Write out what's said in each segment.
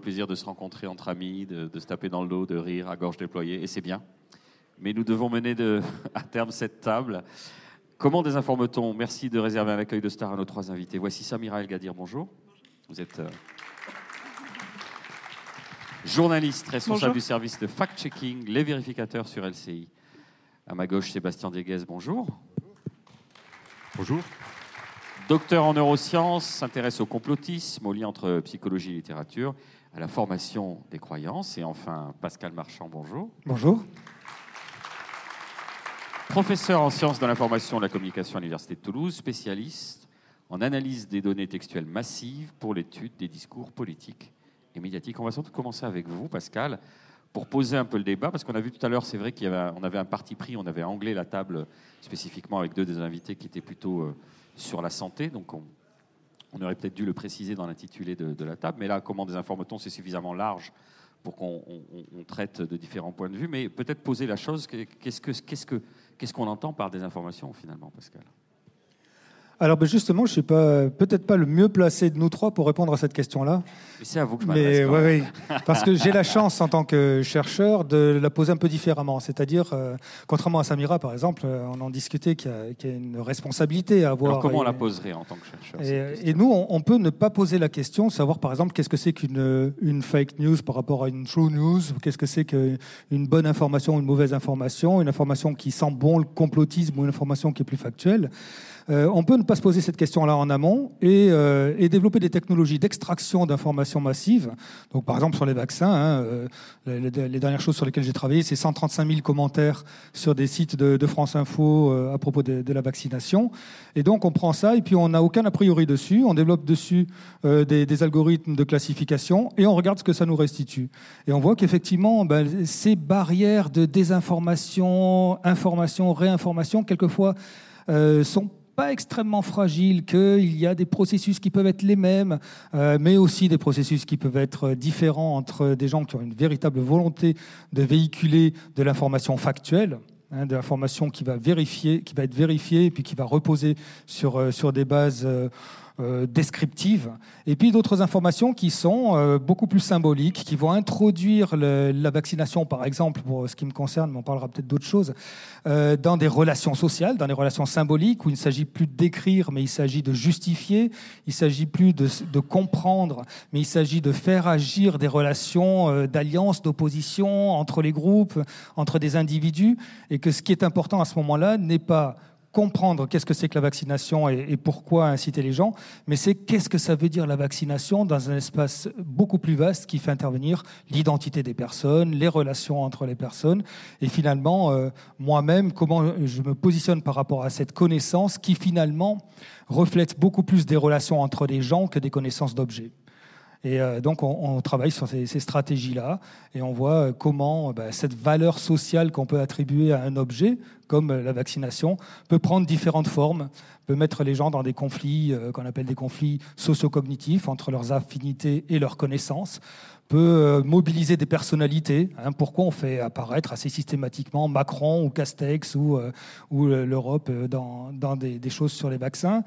le plaisir de se rencontrer entre amis, de, de se taper dans le dos, de rire à gorge déployée, et c'est bien. Mais nous devons mener de, à terme cette table. Comment désinforme-t-on? Merci de réserver un accueil de star à nos trois invités. Voici Samira El Gadir, bonjour. Vous êtes euh, journaliste, responsable Bonjour. du service de fact-checking, les vérificateurs sur LCI. À ma gauche, Sébastien Dieguez, bonjour. Bonjour. Docteur en neurosciences, s'intéresse au complotisme, au lien entre psychologie et littérature, à la formation des croyances. Et enfin, Pascal Marchand, bonjour. Bonjour. Professeur en sciences de l'information et de la communication à l'Université de Toulouse, spécialiste en analyse des données textuelles massives pour l'étude des discours politiques et médiatiques. On va surtout commencer avec vous, Pascal, pour poser un peu le débat, parce qu'on a vu tout à l'heure, c'est vrai qu'on avait, un parti pris, on avait anglais la table spécifiquement avec deux des invités qui étaient plutôt euh, sur la santé, donc on, aurait peut-être dû le préciser dans l'intitulé de, la table, mais là, comment désinforme-t-on, c'est suffisamment large pour qu'on on- on- on traite de différents points de vue, mais peut-être poser la chose, qu'est-ce que- qu'est-ce que- qu'on entend par désinformation finalement, Pascal? Alors ben, justement, je ne suis pas, peut-être pas le mieux placé de nous trois pour répondre à cette question-là. Et c'est à vous que je m'adresse. Mais même. oui, parce que j'ai la chance en tant que chercheur de la poser un peu différemment. C'est-à-dire, euh, contrairement à Samira par exemple, euh, on en discutait qu'il y, a- qu'il y a une responsabilité à avoir. Alors comment on la poserait en tant que chercheur Et, nous, on, on peut ne pas poser la question, savoir par exemple qu'est-ce que c'est qu'une une fake news par rapport à une true news, qu'est-ce que c'est qu'une bonne information ou une mauvaise information, une information qui sent bon le complotisme ou une information qui est plus factuelle. Euh, on peut ne pas se poser cette question-là en amont et, euh, et développer des technologies d'extraction d'informations massives. Donc, par exemple, sur les vaccins, hein, euh, les, dernières choses sur lesquelles j'ai travaillé, c'est 135 000 commentaires sur des sites de, France Info euh, à propos de, la vaccination. Et donc, on prend ça et puis on n'a aucun a priori dessus. On développe dessus des, algorithmes de classification et on regarde ce que ça nous restitue. Et on voit qu'effectivement, ben, ces barrières de désinformation, information, réinformation, quelquefois, sont extrêmement fragiles, qu'il y a des processus qui peuvent être les mêmes, euh, mais aussi des processus qui peuvent être différents entre des gens qui ont une véritable volonté de véhiculer de l'information factuelle, hein, de l'information qui va vérifier, qui va être vérifiée et puis qui va reposer sur euh, sur des bases euh, euh, descriptives, et puis d'autres informations qui sont euh, beaucoup plus symboliques, qui vont introduire la vaccination, par exemple, pour ce qui me concerne, mais on parlera peut-être d'autres choses, euh, dans des relations sociales, dans des relations symboliques, où il ne s'agit plus de décrire, mais il s'agit de justifier, il s'agit plus de, comprendre, mais il s'agit de faire agir des relations d'alliance, d'opposition entre les groupes, entre des individus, et que ce qui est important à ce moment-là n'est pas comprendre qu'est-ce que c'est que la vaccination et, pourquoi inciter les gens, mais c'est qu'est-ce que ça veut dire la vaccination dans un espace beaucoup plus vaste qui fait intervenir l'identité des personnes, les relations entre les personnes, et finalement, euh, moi-même, comment je me positionne par rapport à cette connaissance qui finalement reflète beaucoup plus des relations entre les gens que des connaissances d'objets. Et euh, donc, on, travaille sur ces, stratégies-là et on voit euh, comment bah, cette valeur sociale qu'on peut attribuer à un objet, comme euh, la vaccination, peut prendre différentes formes, peut mettre les gens dans des conflits euh, qu'on appelle des conflits socio-cognitifs entre leurs affinités et leurs connaissances, peut euh, mobiliser des personnalités. hein. pourquoi on fait apparaître assez systématiquement Macron ou Castex ou, l'Europe dans, des, choses sur les vaccins?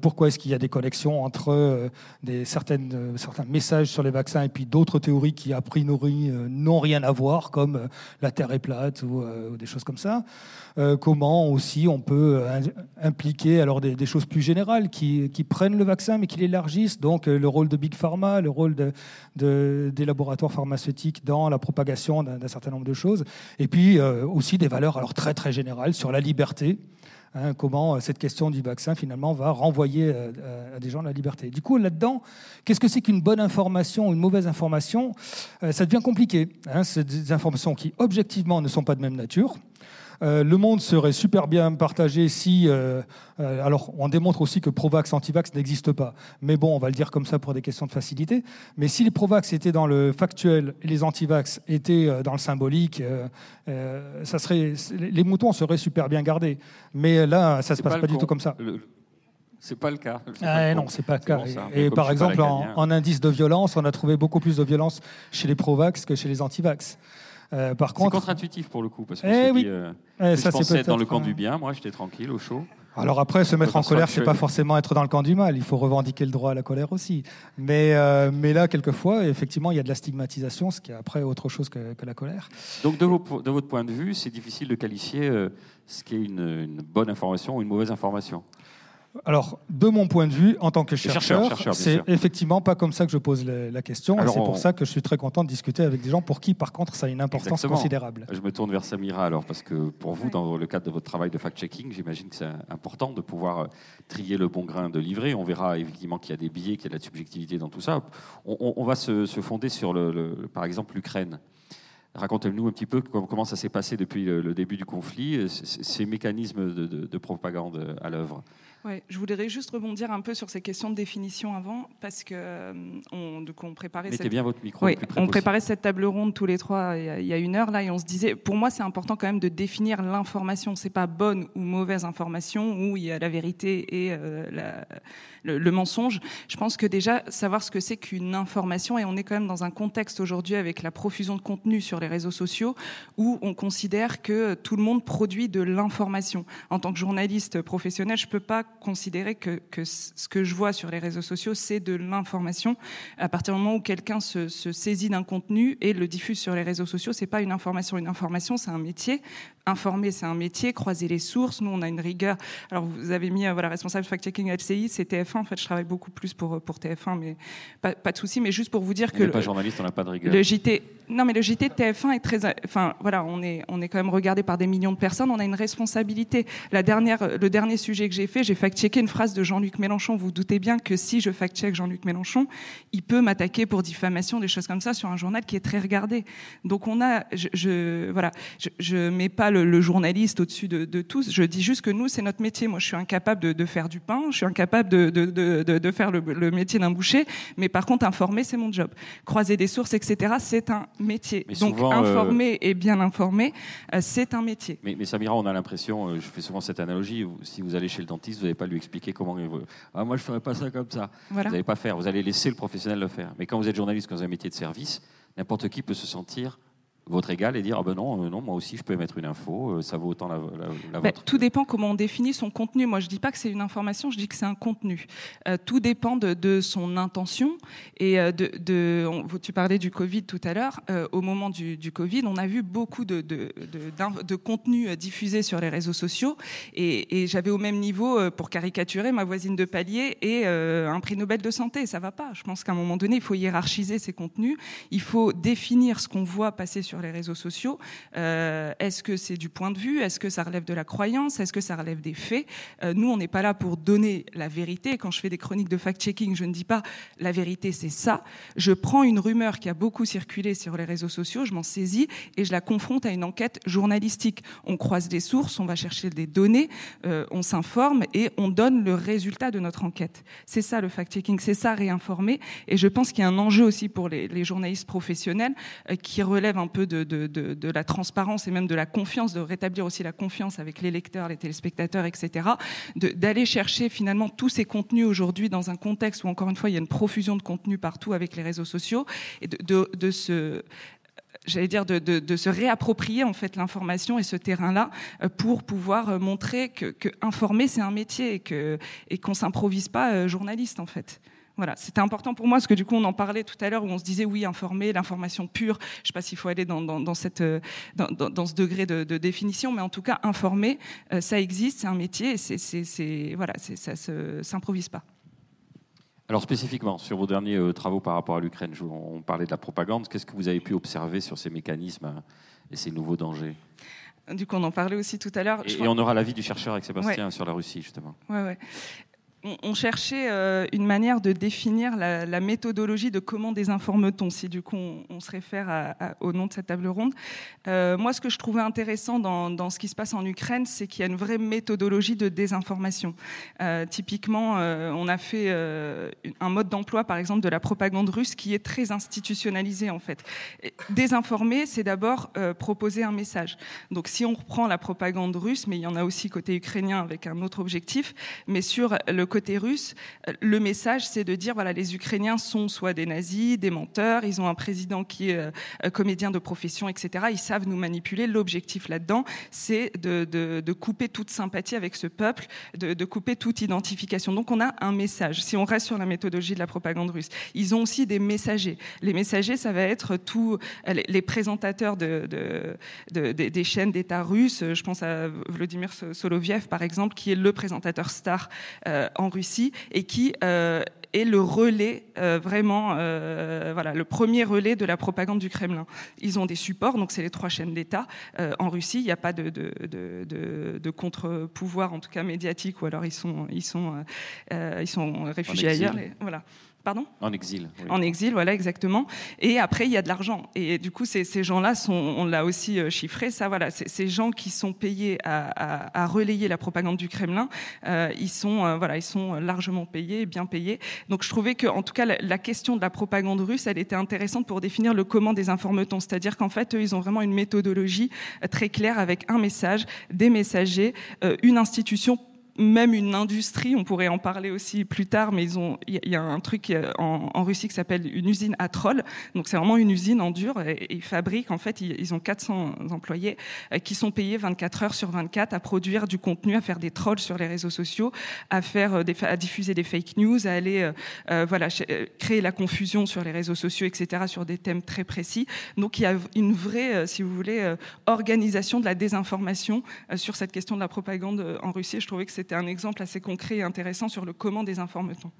Pourquoi est-ce qu'il y a des connexions entre certains messages sur les vaccins et puis d'autres théories qui, a priori, n'ont rien à voir, comme la Terre est plate ou des choses comme ça? Euh, Comment aussi on peut euh, impliquer alors des, choses plus générales qui, prennent le vaccin mais qui l'élargissent, donc euh, le rôle de Big Pharma, le rôle de, de- des laboratoires pharmaceutiques dans la propagation d'un certain nombre de choses, et puis aussi des valeurs alors très très générales sur la liberté. hein, comment cette question du vaccin finalement va renvoyer à des gens la liberté. Du coup, là-dedans, qu'est-ce que c'est qu'une bonne information ou une mauvaise information? Ça devient compliqué. Hein, c'est des informations qui objectivement ne sont pas de même nature. Euh, le monde serait super bien partagé si. euh, euh, alors, on démontre aussi que Provax, Antivax n'existe pas. Mais bon, on va le dire comme ça pour des questions de facilité. Mais si les Provax étaient dans le factuel et les Antivax étaient dans le symbolique, ça serait, les moutons seraient super bien gardés. Mais là, ça se C'est passe pas du con. tout comme ça. Le- C'est pas le cas. Ah, le non, c'est pas le cas. bon, et par exemple, en indice de violence, on a trouvé beaucoup plus de violence chez les Provax que chez les Antivax. Euh, par C'est contre, contre-intuitif pour le coup, parce qu'on Eh oui. euh, je ça, c'est pensais être dans le camp du bien, moi j'étais tranquille, au chaud. Alors après, se mettre en colère, c'est pas forcément être dans le camp du mal. Il faut revendiquer le droit à la colère aussi. Mais, euh, mais là, quelquefois, effectivement, il y a de la stigmatisation, ce qui est après autre chose que, la colère. Donc, de, votre point de vue, c'est difficile de qualifier euh, ce qui est une, une bonne information ou une mauvaise information? Alors, de mon point de vue, en tant que chercheur, c'est effectivement pas comme ça que je pose la, question. et c'est pour ça que je suis très content de discuter avec des gens pour qui, par contre, ça a une importance considérable. Je me tourne vers Samira alors, parce que pour vous, dans le cadre de votre travail de fact-checking, j'imagine que c'est important de pouvoir euh, trier le bon grain de livret. On verra effectivement qu'il y a des billets, qu'il y a de la subjectivité dans tout ça. On, va se, fonder sur, le, par exemple, l'Ukraine. Racontez-nous un petit peu comment ça s'est passé depuis le, début du conflit, euh, ces mécanismes de propagande à l'œuvre je voudrais juste rebondir un peu sur ces questions de définition avant, parce que on, préparait. Mettez cette... bien votre micro. on préparait cette table ronde tous les trois il y, a, une heure là, et on se disait, pour moi, c'est important quand même de définir l'information. C'est pas bonne ou mauvaise information où il y a la vérité et euh, la le, mensonge. Je pense que déjà, savoir ce que c'est qu'une information, et on est quand même dans un contexte aujourd'hui avec la profusion de contenu sur les réseaux sociaux où on considère que tout le monde produit de l'information. En tant que journaliste professionnel, je ne peux pas considérer que, ce que je vois sur les réseaux sociaux, c'est de l'information. À partir du moment où quelqu'un se, saisit d'un contenu et le diffuse sur les réseaux sociaux, c'est pas une information. Une information, c'est un métier. Informer, c'est un métier. Croiser les sources. Nous, on a une rigueur. Alors, vous avez mis, euh, voilà, responsable fact-checking LCI, c'est TF1. En fait, je travaille beaucoup plus pour, euh, pour TF1, mais pas, de souci. Mais juste pour vous dire on que. Pas journaliste, on n'a pas de rigueur. Le JT, non, mais le JT TF1, fin est très, enfin voilà, on est on est quand même regardé par des millions de personnes. On a une responsabilité. La dernière, le dernier sujet que j'ai fait, j'ai fact-checké une phrase de Jean-Luc Mélenchon. Vous, doutez bien que si je fact-check Jean-Luc Mélenchon, il peut m'attaquer pour diffamation, des choses comme ça, sur un journal qui est très regardé. Donc on a, je, je voilà, je, je, mets pas le, le journaliste au-dessus de, de, tous. Je dis juste que nous, c'est notre métier. Moi, je suis incapable de, de faire du pain. Je suis incapable de, de, de faire le, le métier d'un boucher. Mais par contre, informer, c'est mon job. Croiser des sources, etc. C'est un métier euh, informer et bien informer, euh, c'est un métier. Mais, mais Samira, on a l'impression, euh, je fais souvent cette analogie, si vous allez chez le dentiste, vous n'allez pas lui expliquer comment il veut. Ah, moi, je ne ferais pas ça comme ça. Vous n'allez pas faire. Vous allez laisser le professionnel le faire. Mais quand vous êtes journaliste, quand vous avez un métier de service, n'importe qui peut se sentir votre égal et dire ah ben non, euh, non, moi aussi je peux mettre une info, euh, ça vaut autant la, la, bah, Tout dépend comment on définit son contenu. Moi je dis pas que c'est une information, je dis que c'est un contenu. Euh, tout dépend de, de, son intention et de, de tu parlais du Covid tout à l'heure. au moment du, du, Covid, on a vu beaucoup de, de, de contenu diffusé sur les réseaux sociaux et, et j'avais au même niveau pour caricaturer ma voisine de palier et un prix Nobel de santé. Ça va pas. Je pense qu'à un moment donné, il faut hiérarchiser ces contenus. Il faut définir ce qu'on voit passer sur les réseaux sociaux. Euh, est-ce que c'est du point de vue? Est-ce que ça relève de la croyance? Est-ce que ça relève des faits? Euh, Nous, on n'est pas là pour donner la vérité. Quand je fais des chroniques de fact-checking, je ne dis pas la vérité, c'est ça. Je prends une rumeur qui a beaucoup circulé sur les réseaux sociaux, je m'en saisis et je la confronte à une enquête journalistique. On croise des sources, on va chercher des données, euh, on s'informe et on donne le résultat de notre enquête. C'est ça le fact-checking, c'est ça réinformer. Et je pense qu'il y a un enjeu aussi pour les, les journalistes professionnels qui relève un peu de, la transparence et même de la confiance, de rétablir aussi la confiance avec les lecteurs, les téléspectateurs, etc., d'aller chercher finalement tous ces contenus aujourd'hui dans un contexte où, encore une fois, il y a une profusion de contenus partout avec les réseaux sociaux, et de, se j'allais dire, de, se réapproprier en fait l'information et ce terrain-là euh, pour pouvoir euh, montrer que, informer c'est un métier et que et qu'on s'improvise pas euh, journaliste en fait. Voilà, c'était important pour moi parce que du coup on en parlait tout à l'heure où on se disait oui informer, l'information pure. Je ne sais pas s'il faut aller dans, dans, cette euh, dans, dans, ce degré de, de, définition, mais en tout cas informer, euh, ça existe, c'est un métier, et c'est voilà, ça ne s'improvise pas. Alors spécifiquement sur vos derniers euh, travaux par rapport à l'Ukraine, on parlait de la propagande. Qu'est-ce que vous avez pu observer sur ces mécanismes et ces nouveaux dangers? Du coup, on en parlait aussi tout à l'heure. Et, on aura l'avis du chercheur avec Sébastien sur la Russie, justement. Ouais, ouais on, cherchait euh, une manière de définir la, méthodologie de comment désinforme-t-on, si du coup on, se réfère au nom de cette table ronde. Euh, moi, ce que je trouvais intéressant dans, ce qui se passe en Ukraine, c'est qu'il y a une vraie méthodologie de désinformation. Euh, typiquement, on a fait un mode d'emploi, par exemple, de la propagande russe qui est très institutionnalisé en fait. désinformer, c'est d'abord proposer un message. Donc, si on reprend la propagande russe, mais il y en a aussi côté ukrainien avec un autre objectif, mais sur le côté côté russe, le message, c'est de dire voilà, les Ukrainiens sont soit des nazis, des menteurs, ils ont un président qui est comédien de profession, etc. Ils savent nous manipuler. L'objectif là-dedans, c'est de, couper toute sympathie avec ce peuple, de, couper toute identification. Donc on a un message. Si on reste sur la méthodologie de la propagande russe, ils ont aussi des messagers. Les messagers, ça va être tous les présentateurs de, de, des chaînes d'État russes. Je pense à Vladimir Soloviev, par exemple, qui est le présentateur star euh, en Russie et qui euh, est le relais, euh, vraiment, voilà, le premier relais de la propagande du Kremlin. Ils ont des supports, donc c'est les trois chaînes d'État. en Russie, il n'y a pas de, de, contre-pouvoir, en tout cas médiatique, ou alors ils sont, ils sont, ils sont réfugiés ailleurs. voilà. Pardon En exil. En exil, voilà, exactement. Et après, il y a de l'argent. Et du coup, ces, ces gens-là, sont, on l'a aussi euh, chiffré, ça, voilà, ces gens qui sont payés à, à, relayer la propagande du Kremlin, euh, ils, sont, euh, voilà, ils sont largement payés, bien payés. Donc je trouvais que, en tout cas, la, question de la propagande russe, elle était intéressante pour définir le comment des informatons. C'est-à-dire qu'en fait, eux, ils ont vraiment une méthodologie très claire avec un message, des messagers, une institution même une industrie, on pourrait en parler aussi plus tard, mais ils ont, il y a un truc euh, en, Russie qui s'appelle une usine à troll. Donc c'est vraiment une usine en dur et, ils fabriquent, en fait, ils, ont 400 employés euh, qui sont payés 24 heures sur 24 à produire du contenu, à faire des trolls sur les réseaux sociaux, à faire euh, à diffuser des fake news, à aller, voilà, créer la confusion sur les réseaux sociaux, etc., sur des thèmes très précis. Donc il y a une vraie, si vous voulez, organisation de la désinformation sur cette question de la propagande en Russie. Je trouvais que c'était un exemple assez concret et intéressant sur le comment des informatons.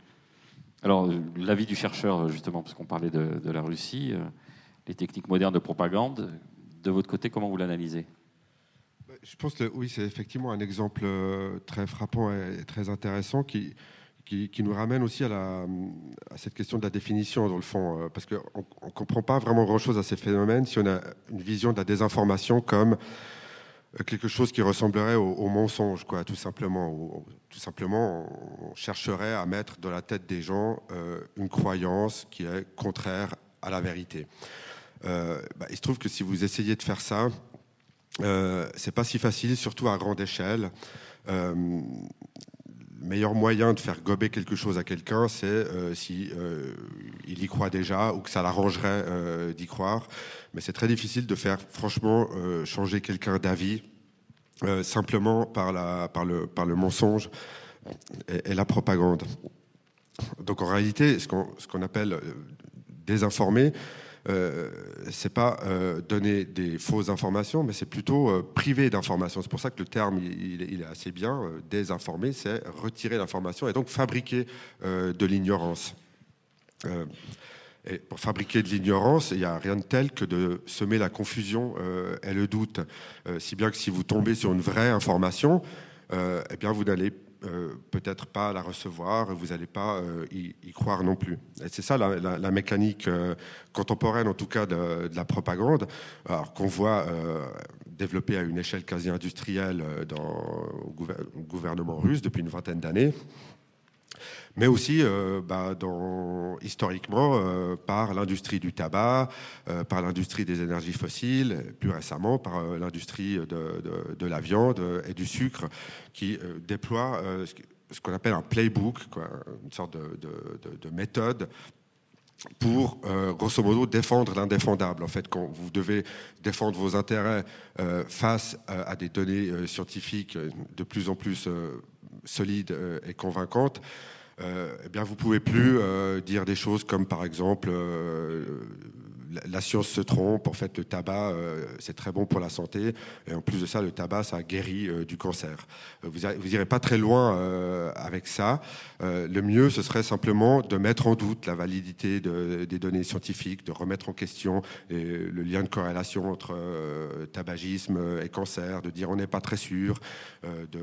Alors, l'avis du chercheur, justement, parce qu'on parlait de, la Russie, euh, les techniques modernes de propagande, de votre côté, comment vous l'analysez? Je pense que oui, c'est effectivement un exemple euh, très frappant et très intéressant qui, qui, nous ramène aussi à, la, à, cette question de la définition, dans le fond, euh, parce qu'on ne comprend pas vraiment grand-chose à ces phénomènes si on a une vision de la désinformation comme quelque chose qui ressemblerait au, mensonge, quoi, tout simplement. tout simplement, on chercherait à mettre dans la tête des gens euh, une croyance qui est contraire à la vérité. Euh, bah, il se trouve que si vous essayez de faire ça, euh, c'est pas si facile, surtout à grande échelle. Euh, le meilleur moyen de faire gober quelque chose à quelqu'un, c'est euh, si euh, il y croit déjà ou que ça l'arrangerait euh, d'y croire. Mais c'est très difficile de faire, franchement, changer quelqu'un d'avis simplement par, la, par, le, par le mensonge et, la propagande. Donc en réalité, ce qu'on ce qu'on appelle désinformer, euh, c'est pas euh, donner des fausses informations, mais c'est plutôt euh, priver d'informations. C'est pour ça que le terme il, est assez bien. désinformer, c'est retirer l'information et donc fabriquer de l'ignorance. Et pour fabriquer de l'ignorance, il n'y a rien de tel que de semer la confusion et le doute. si bien que si vous tombez sur une vraie information, eh bien vous n'allez euh, peut-être pas la recevoir, vous n'allez pas euh, y, croire non plus. C'est ça la, mécanique euh, contemporaine, en tout cas, de, la propagande, qu'on voit développer à une échelle quasi industrielle dans, au gouvernement russe depuis une vingtaine d'années mais aussi euh, bah, historiquement euh, par l'industrie du tabac, euh, par l'industrie des énergies fossiles, plus récemment par l'industrie de, la viande et du sucre, qui déploie ce qu'on appelle un playbook, une sorte de, méthode pour, grosso modo, défendre l'indéfendable. En fait, quand vous devez défendre vos intérêts face à des données scientifiques de plus en plus solides et convaincantes, eh bien, vous pouvez plus euh, dire des choses comme, par exemple, euh, la science se trompe. En fait, le tabac, c'est très bon pour la santé. Et en plus de ça, le tabac, ça guérit du cancer. Vous n'irez pas très loin avec ça. le mieux, ce serait simplement de mettre en doute la validité des données scientifiques, de remettre en question le lien de corrélation entre tabagisme et cancer, de dire on n'est pas très sûr, de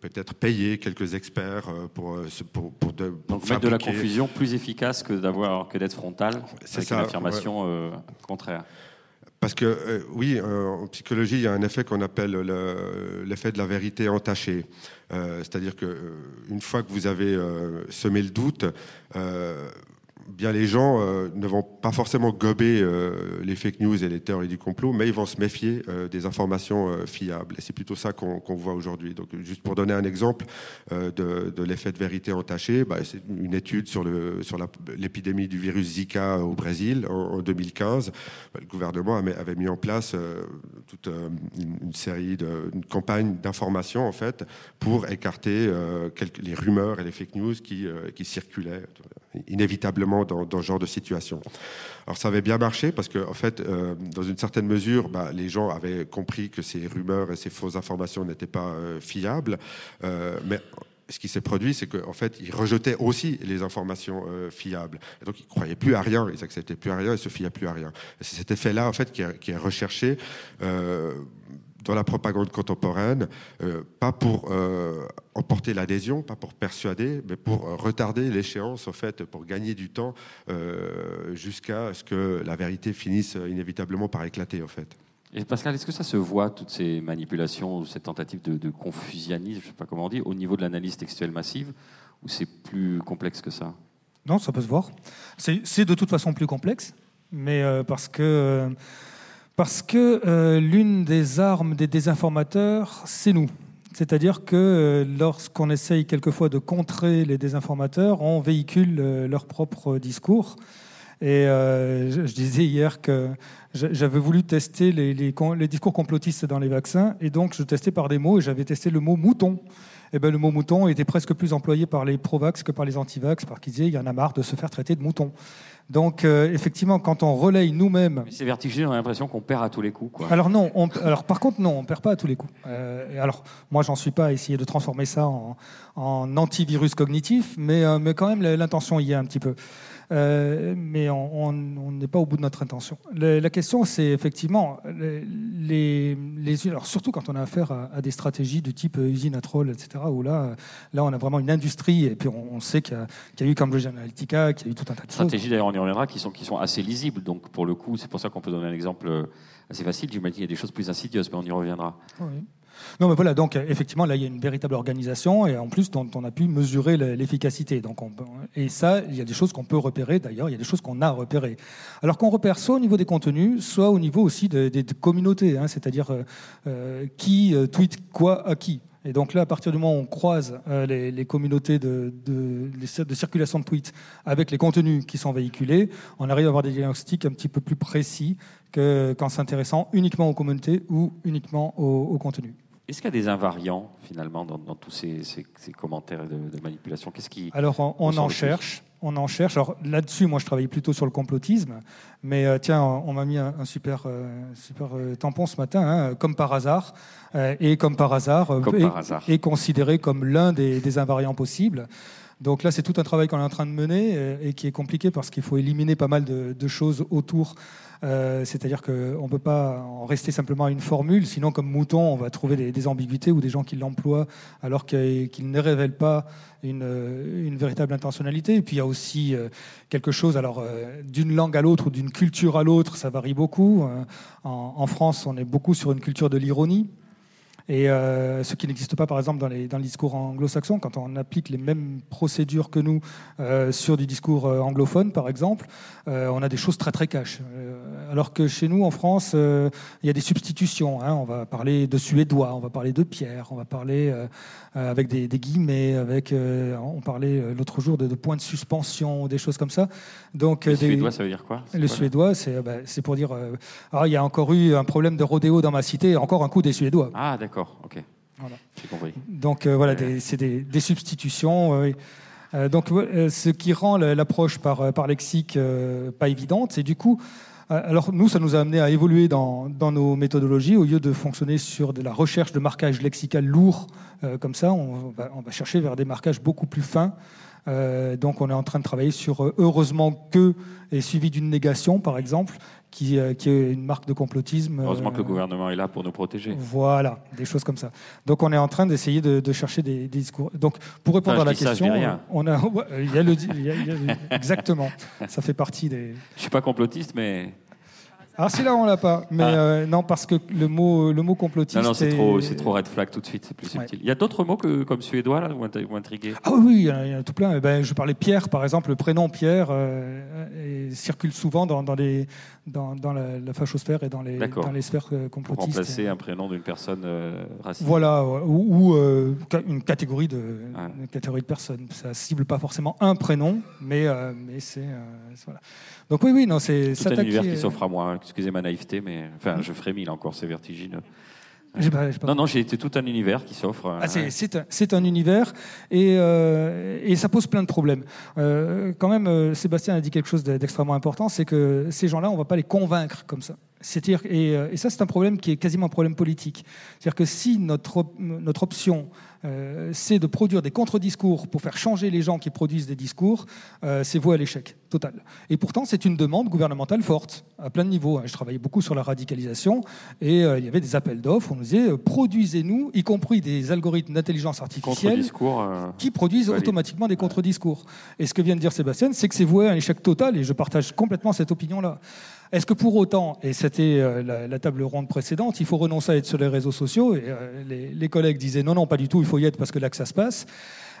peut-être payer quelques experts pour, pour, pour donc mettre de la confusion plus efficace que d'avoir que d'être frontal avec une affirmation euh, contraire. Parce que euh, oui, euh, en psychologie, il y a un effet qu'on appelle l'effet de la vérité entachée. C'est-à-dire que une fois que vous avez semé le doute, bien les gens euh, ne vont pas forcément gober euh, les fake news et les théories du complot, mais ils vont se méfier euh, des informations fiables. Et c'est plutôt ça qu'on voit aujourd'hui. Donc, juste pour donner un exemple de, l'effet de vérité entaché, bah, c'est une étude sur l'épidémie du virus Zika au Brésil en, 2015. Bah, le gouvernement avait, mis en place toute une, série de une campagne d'information en fait pour écarter les rumeurs et les fake news qui circulaient inévitablement dans, ce genre de situation. Alors ça avait bien marché parce que, en fait, euh, dans une certaine mesure, bah, les gens avaient compris que ces rumeurs et ces fausses informations n'étaient pas euh, fiables, euh, mais ce qui s'est produit, c'est qu'en fait, ils rejetaient aussi les informations fiables. Et donc, ils croyaient plus à rien, ils acceptaient plus à rien, ils se fiaient plus à rien. C'est cet effet-là, en fait, qui est, qui est recherché dans la propagande contemporaine, euh, pas pour euh, emporter l'adhésion, pas pour persuader, mais pour euh, retarder l'échéance, en fait, pour gagner du temps jusqu'à ce que la vérité finisse inévitablement par éclater, en fait. Et Pascal, est-ce que ça se voit, toutes ces manipulations, cette tentative de, confusionnisme, je ne sais pas comment on dit, au niveau de l'analyse textuelle massive, ou c'est plus complexe que ça? Non, ça peut se voir. C'est de toute façon plus complexe, mais parce que parce que euh, l'une des armes des désinformateurs, c'est nous. C'est-à-dire que euh, lorsqu'on essaye quelquefois de contrer les désinformateurs, on véhicule euh, leur propre discours. Et je, disais hier que j'avais voulu tester les, discours complotistes dans les vaccins, et donc je testais par des mots, et j'avais testé le mot mouton. Et ben, le mot mouton était presque plus employé par les pro-vax que par les anti-vax, parce qu'ils disaient il y en a marre de se faire traiter de mouton. Donc, euh, effectivement, quand on relaye nous-mêmes. C'est vertigineux, on a l'impression qu'on perd à tous les coups. Quoi. Alors, non, alors, par contre, non, on ne perd pas à tous les coups. Euh, alors, moi, j'en suis pas à essayer de transformer ça en, en antivirus cognitif, mais, euh, mais quand même, l'intention y est un petit peu. Euh, mais on n'est pas au bout de notre intention. la question, c'est effectivement, les, les, alors surtout quand on a affaire à, des stratégies de type usine à troll, etc., où là, là, on a vraiment une industrie, et puis on, sait qu'il y, a eu Cambridge Analytica, qu'il y a eu tout un tas de stratégies, d'ailleurs, on y reviendra, qui sont, qui sont assez lisibles. Donc, pour le coup, c'est pour ça qu'on peut donner un exemple assez facile. J'imagine qu'il y a des choses plus insidieuses, mais on y reviendra. Oui. Non, mais voilà, donc effectivement, là, il y a une véritable organisation et en plus, on a pu mesurer l'efficacité. Donc, et ça, il y a des choses qu'on peut repérer, d'ailleurs, il y a des choses qu'on a repérées. Alors qu'on repère soit au niveau des contenus, soit au niveau aussi des, communautés, hein, c'est-à-dire euh, euh, qui euh, tweet quoi à qui. Et donc là, à partir du moment où on croise les, communautés de, circulation de tweets avec les contenus qui sont véhiculés, on arrive à avoir des diagnostics un petit peu plus précis qu'en s'intéressant uniquement aux communautés ou uniquement au, au contenu. Est-ce qu'il y a des invariants finalement dans, tous ces, commentaires de, manipulation? Qu'est-ce qui Alors on, en cherche. On en cherche. Alors là-dessus, moi, je travaille plutôt sur le complotisme, mais euh, tiens, on, m'a mis un, super, euh, super euh, tampon ce matin, hein, comme par hasard, et comme par hasard, est, considéré comme l'un des, invariants possibles. Donc là, c'est tout un travail qu'on est en train de mener et qui est compliqué parce qu'il faut éliminer pas mal de, choses autour euh, c'est-à-dire qu'on ne peut pas en rester simplement à une formule, sinon comme mouton, on va trouver des, ambiguïtés ou des gens qui l'emploient alors qu'ils ne révèlent pas une, véritable intentionnalité. Et puis il y a aussi euh, quelque chose, alors euh, d'une langue à l'autre ou d'une culture à l'autre, ça varie beaucoup. en, France, on est beaucoup sur une culture de l'ironie. Et euh, ce qui n'existe pas, par exemple, dans, le discours anglo-saxon, quand on applique les mêmes procédures que nous euh, sur du discours euh, anglophone, par exemple, on a des choses très très cash. alors que chez nous, en France, il y a des substitutions. Hein. On va parler de suédois, on va parler de pierre, on va parler avec des, guillemets, avec, on parlait l'autre jour de, points de suspension, des choses comme ça. Donc, le suédois, ça veut dire quoi? Le suédois, bah, c'est pour dire. ah, il y a encore eu un problème de rodéo dans ma cité, encore un coup des Suédois. Ah, d'accord ok. Donc euh, voilà, c'est des, substitutions. Euh, donc ce qui rend l'approche par, par lexique pas évidente, c'est du coup, alors nous, ça nous a amené à évoluer dans, dans, nos méthodologies. Au lieu de fonctionner sur de la recherche de marquage lexical lourd, comme ça, on va, on va, chercher vers des marquages beaucoup plus fins. Donc on est en train de travailler sur heureusement que est suivi d'une négation, par exemple, euh, qui, est une marque de complotisme. Heureusement que le euh, gouvernement est là pour nous protéger. Voilà, des choses comme ça. Donc on est en train d'essayer de, chercher des, discours. Donc pour répondre à la question, on a, il y a le, exactement. ça fait partie des. Je suis pas complotiste, mais Alors si là on l'a pas, mais Ah. euh, non parce que le mot le mot complotiste. Non, non, c'est est- trop, c'est trop red flag tout de suite, c'est plus Ouais. subtil. Il y a d'autres mots que, comme suédois, là, ou int- ou intrigués Ah oui, il y en a- il y a tout plein. Eh ben, je parlais Pierre, par exemple, le prénom Pierre euh, et circule souvent dans, dans, les, dans, dans la, la fachosphère et dans les, dans les sphères euh, Pour complotistes. remplacer un prénom d'une personne euh, raciste. Voilà, ou, euh, une catégorie de une catégorie de personnes. Ça cible pas forcément un prénom, mais euh, mais c'est euh, voilà. Donc oui, oui, non, c'est Tout un univers qui s'offre à moi. hein. Excusez ma naïveté, mais enfin, je frémis là encore, c'est vertigineux. Pas- Non, non, j'ai été tout un univers qui s'offre. Ah, c'est- un, un univers et, euh, et ça pose plein de problèmes. Euh, quand même, euh, Sébastien a dit quelque chose de- d'extrêmement important, c'est que ces gens-là, on ne va pas les convaincre comme ça. C'est-à-dire, et, euh, et ça, c'est un problème qui est quasiment un problème politique. C'est-à-dire que si notre, op- notre option, euh, c'est de produire des contre-discours pour faire changer les gens qui produisent des discours, euh, c'est voué à l'échec total. Et pourtant, c'est une demande gouvernementale forte, à plein de niveaux. hein. Je travaillais beaucoup sur la radicalisation et euh, il y avait des appels d'offres. On nous disait produisez-nous, y compris des algorithmes d'intelligence artificielle qui produisent automatiquement des contre-discours. Et ce que vient de dire Sébastien, c'est que c'est voué à un échec total, et je partage complètement cette opinion-là. Est-ce que pour autant, et c'était euh, la, table ronde précédente, il faut renoncer à être sur les réseaux sociaux euh, les, collègues disaient non, non, pas du tout, il faut y être parce que là que ça se passe.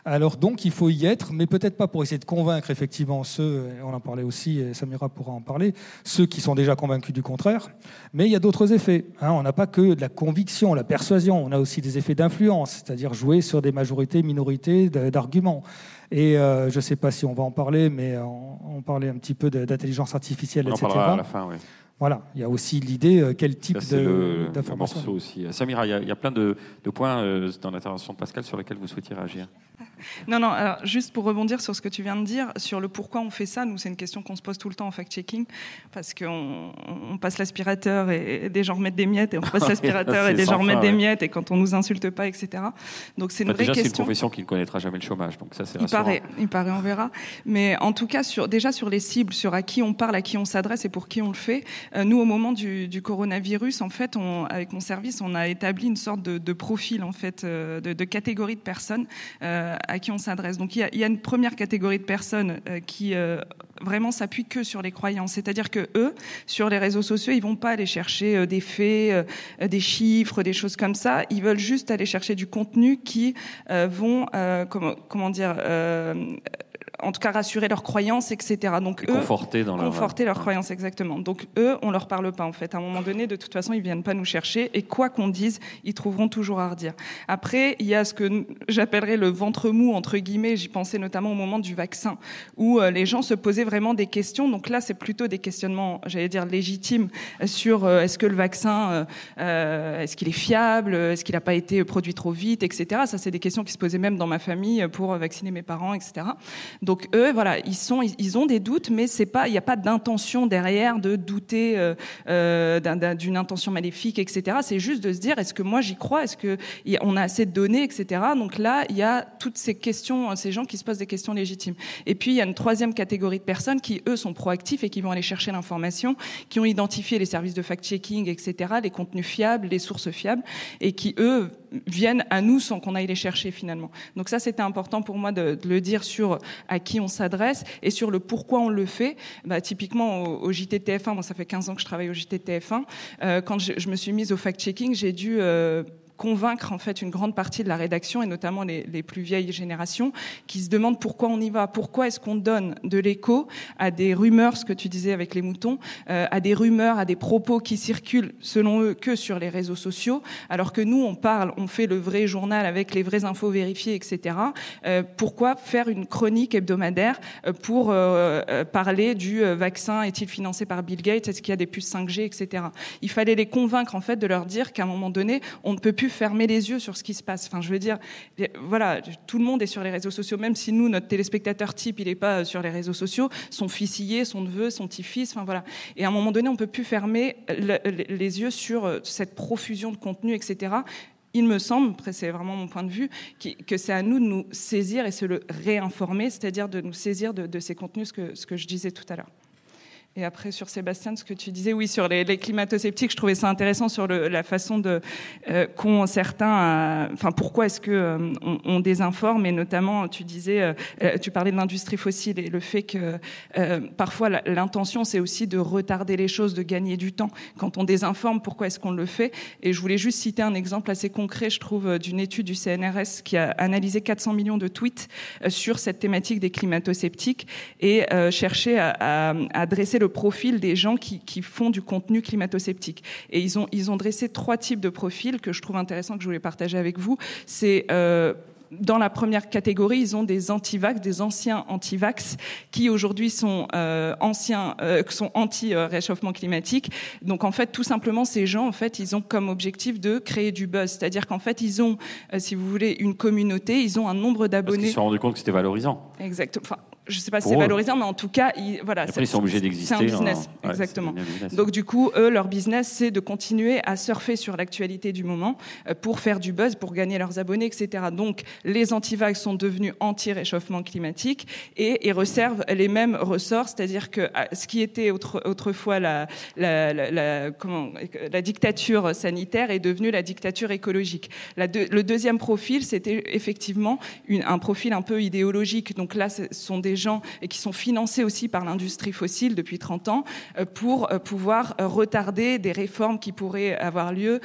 Alors donc, il faut y être, mais peut-être pas pour essayer de convaincre effectivement ceux, on en parlait aussi, et Samira pourra en parler, ceux qui sont déjà convaincus du contraire. Mais il y a d'autres effets. hein. On n'a pas que de la conviction, la persuasion, on a aussi des effets d'influence, c'est-à-dire jouer sur des majorités, minorités d'arguments. Et euh, je ne sais pas si on va en parler, mais on, on parlait un petit peu d'intelligence artificielle, on en etc. parlera à la fin, oui. Voilà, il y a aussi l'idée euh, quel type Ça, c'est de- le, le d'information. morceau aussi. Samira, il y a, il y a plein de, de points euh, dans l'intervention de Pascal sur lesquels vous souhaitiez réagir. Non, non, alors juste pour rebondir sur ce que tu viens de dire, sur le pourquoi on fait ça, nous, c'est une question qu'on se pose tout le temps en fact-checking, parce qu'on on passe l'aspirateur et des gens remettent des miettes, et on passe l'aspirateur et des gens remettent des miettes, et quand on nous insulte pas, etc. Donc c'est une Enfin, vraie déjà, c'est une question. profession qui ne connaîtra jamais le chômage, donc ça, c'est Il paraît, il paraît, on verra. Mais en tout cas, sur, déjà sur les cibles, sur à qui on parle, à qui on s'adresse et pour qui on le fait, euh, nous, au moment du, coronavirus, en fait, avec mon service, on a établi une sorte de, profil, en fait, euh, de, catégorie de personnes euh, à qui on s'adresse. Donc, il y, a, une première catégorie de personnes euh, qui euh, vraiment s'appuient que sur les croyances. C'est-à-dire que eux, sur les réseaux sociaux, ils vont pas aller chercher euh, des faits, euh, des chiffres, des choses comme ça. Ils veulent juste aller chercher du contenu qui euh, vont, euh, comment, dire, euh, en tout cas rassurer leurs croyances, etc. Donc Et eux, conforter dans leur. conforter leurs croyances exactement. Donc eux, on leur parle pas en fait. À un moment donné, de toute façon, ils viennent pas nous chercher et quoi qu'on dise, ils trouveront toujours à redire. Après, il y a ce que j'appellerais le ventre mou entre guillemets. J'y pensais notamment au moment du vaccin où euh, les gens se posaient vraiment des questions. Donc là, c'est plutôt des questionnements, j'allais dire légitimes sur euh, est-ce que le vaccin, euh, est-ce qu'il est fiable, est-ce qu'il n'a pas été produit trop vite, etc. Ça, c'est des questions qui se posaient même dans ma famille pour vacciner mes parents, etc. Donc eux, voilà, ils sont, ils, ont des doutes, mais c'est pas, il n'y a pas d'intention derrière de douter euh, euh, d'un- d'un- d'une intention maléfique, etc. C'est juste de se dire, est-ce que moi j'y crois, est-ce que on a assez de données, etc. Donc là, il y a toutes ces questions, ces gens qui se posent des questions légitimes. Et puis il y a une troisième catégorie de personnes qui eux sont proactifs et qui vont aller chercher l'information, qui ont identifié les services de fact-checking, etc., les contenus fiables, les sources fiables, et qui eux viennent à nous sans qu'on aille les chercher finalement. Donc ça, c'était important pour moi de, le dire sur qui on s'adresse et sur le pourquoi on le fait. Bah, typiquement au, au JT de TF1, moi ça fait 15 ans que je travaille au JT de TF1, euh, quand je, je me suis mise au fact-checking, j'ai dû... convaincre en fait une grande partie de la rédaction et notamment les, plus vieilles générations qui se demandent pourquoi on y va, pourquoi est-ce qu'on donne de l'écho à des rumeurs, ce que tu disais avec les moutons, euh, à des rumeurs, à des propos qui circulent selon eux que sur les réseaux sociaux, alors que nous on parle, on fait le vrai journal avec les vraies infos vérifiées, etc. Euh, pourquoi faire une chronique hebdomadaire euh, pour parler du vaccin est-il financé par Bill Gates, est-ce qu'il y a des puces 5G, etc. Il fallait les convaincre en fait de leur dire qu'à un moment donné on ne peut plus fermer les yeux sur ce qui se passe. Enfin, je veux dire, voilà, tout le monde est sur les réseaux sociaux, même si nous, notre téléspectateur type, il n'est pas sur les réseaux sociaux, son fils son neveu, son petit-fils, enfin voilà. Et à un moment donné, on peut plus fermer le- le- les yeux sur euh, cette profusion de contenu, etc. Il me semble, après c'est vraiment mon point de vue, que c'est à nous de nous saisir et se le réinformer, c'est-à-dire de nous saisir de, ces contenus, ce que je disais tout à l'heure. Et après, sur Sébastien, ce que tu disais, oui, sur les, climato-sceptiques, je trouvais ça intéressant sur la façon de euh, qu'ont certains, enfin, pourquoi est-ce que euh, on, désinforme, et notamment, tu disais, euh, tu parlais de l'industrie fossile et le fait que parfois l'intention, c'est aussi de retarder les choses, de gagner du temps. Quand on désinforme, pourquoi est-ce qu'on le fait? Et je voulais juste citer un exemple assez concret, je trouve, d'une étude du CNRS qui a analysé 400 millions de tweets sur cette thématique des climato-sceptiques et cherché à, à, à dresser le profil des gens qui, font du contenu climato-sceptique. Et ils ont, ils ont dressé trois types de profils que je trouve intéressants, que je voulais partager avec vous. C'est euh, dans la première catégorie, ils ont des anti-vax, des anciens anti-vax, qui aujourd'hui sont euh, anciens, euh, sont anti-réchauffement climatique. Donc en fait, tout simplement, ces gens, en fait, ils ont comme objectif de créer du buzz, c'est-à-dire qu'en fait, ils ont, si vous voulez, une communauté, ils ont un nombre d'abonnés. Ils se sont rendus compte que c'était valorisant. Exactement. Enfin, je ne sais pas si c'est valorisant, mais en tout cas, ils, voilà. Après, ils sont obligés d'exister. C'est un business, exactement. Donc du coup, eux, leur business, c'est de continuer à surfer sur l'actualité du moment euh, pour faire du buzz, pour gagner leurs abonnés, etc. Donc les anti-vagues sont devenus anti-réchauffement climatique et ils resservent les mêmes ressorts, c'est-à-dire que euh, ce qui était autrefois la, la, la, comment, la dictature sanitaire est devenu la dictature écologique. La le deuxième profil, c'était effectivement une, un profil un peu idéologique. Donc là, ce sont des gens et qui sont financés aussi par l'industrie fossile depuis 30 ans euh, pour euh, pouvoir euh, retarder des réformes qui pourraient avoir lieu